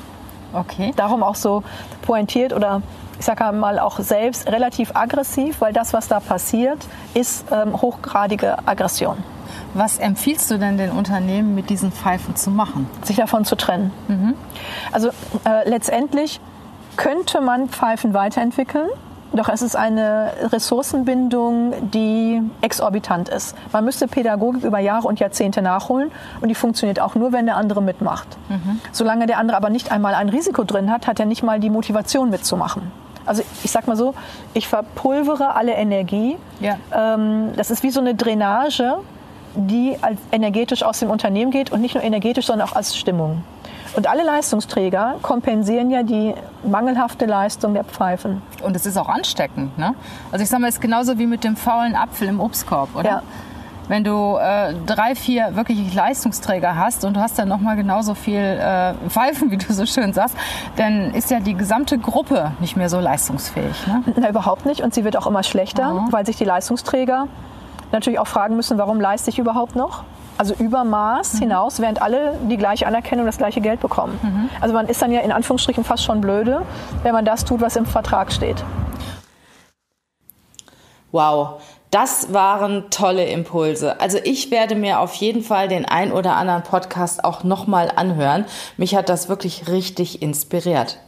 Okay. Darum auch so pointiert oder ich sage mal auch selbst relativ aggressiv, weil das, was da passiert, ist ähm, hochgradige Aggression. Was empfiehlst du denn den Unternehmen mit diesen Pfeifen zu machen? sich davon zu trennen. Also äh, letztendlich könnte man Pfeifen weiterentwickeln, doch es ist eine Ressourcenbindung, die exorbitant ist. Man müsste Pädagogik über Jahre und Jahrzehnte nachholen und die funktioniert auch nur, wenn der andere mitmacht. Solange der andere aber nicht einmal ein Risiko drin hat, hat er nicht mal die Motivation mitzumachen. Also ich sag mal so, ich verpulvere alle Energie. Ja. Ähm, das ist wie so eine Drainage, die als energetisch aus dem Unternehmen geht und nicht nur energetisch, sondern auch als Stimmung. Und alle Leistungsträger kompensieren ja die mangelhafte Leistung der Pfeifen. Und es ist auch ansteckend, ne? Also ich sag mal, es ist genauso wie mit dem faulen Apfel im Obstkorb, oder? Ja. Wenn du äh, drei, vier wirklich Leistungsträger hast und du hast dann nochmal genauso viel äh, Pfeifen, wie du so schön sagst, dann ist ja die gesamte Gruppe nicht mehr so leistungsfähig. Ne? Na, überhaupt nicht. Und sie wird auch immer schlechter, Mhm. weil sich die Leistungsträger natürlich auch fragen müssen, warum leiste ich überhaupt noch? Also über Maß Mhm. hinaus, während alle die gleiche Anerkennung, das gleiche Geld bekommen. Mhm. Also man ist dann ja in Anführungsstrichen fast schon blöde, wenn man das tut, was im Vertrag steht. Wow, das waren tolle Impulse. Also ich werde mir auf jeden Fall den ein oder anderen Podcast auch nochmal anhören. Mich hat das wirklich richtig inspiriert.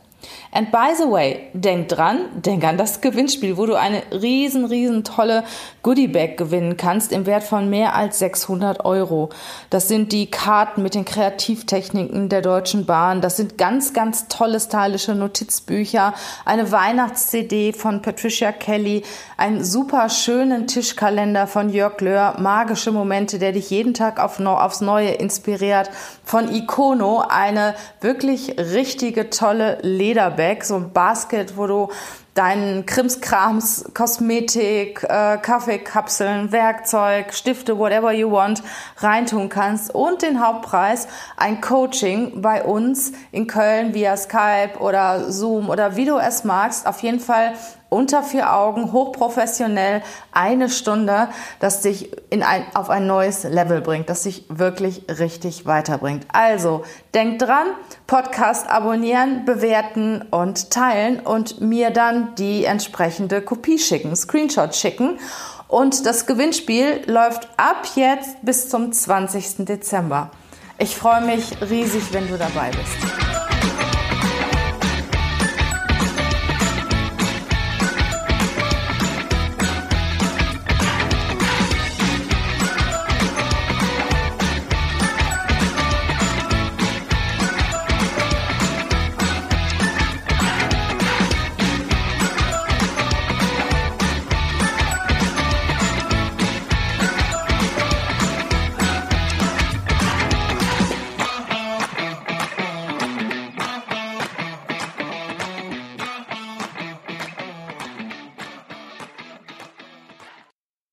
And by the way, denk dran, denk an das Gewinnspiel, wo du eine riesen, riesen tolle Goodiebag gewinnen kannst im Wert von mehr als 600 Euro. Das sind die Karten mit den Kreativtechniken der Deutschen Bahn. Das sind ganz, ganz tolle stylische Notizbücher, eine Weihnachts-CD von Patricia Kelly, einen super schönen Tischkalender von Jörg Löhr, magische Momente, der dich jeden Tag auf, aufs Neue inspiriert, von Icono, eine wirklich richtige tolle Lederbag, so ein Basket, wo du deinen Krimskrams, Kosmetik, äh, Kaffeekapseln, Werkzeug, Stifte, whatever you want, reintun kannst. Und den Hauptpreis, ein Coaching bei uns in Köln via Skype oder Zoom oder wie du es magst, auf jeden Fall unter vier Augen, hochprofessionell, eine Stunde, das dich in ein, auf ein neues Level bringt, das dich wirklich richtig weiterbringt. Also, denk dran, Podcast abonnieren, bewerten und teilen und mir dann die entsprechende Kopie schicken, Screenshot schicken. Und das Gewinnspiel läuft ab jetzt bis zum 20. Dezember. Ich freue mich riesig, wenn du dabei bist.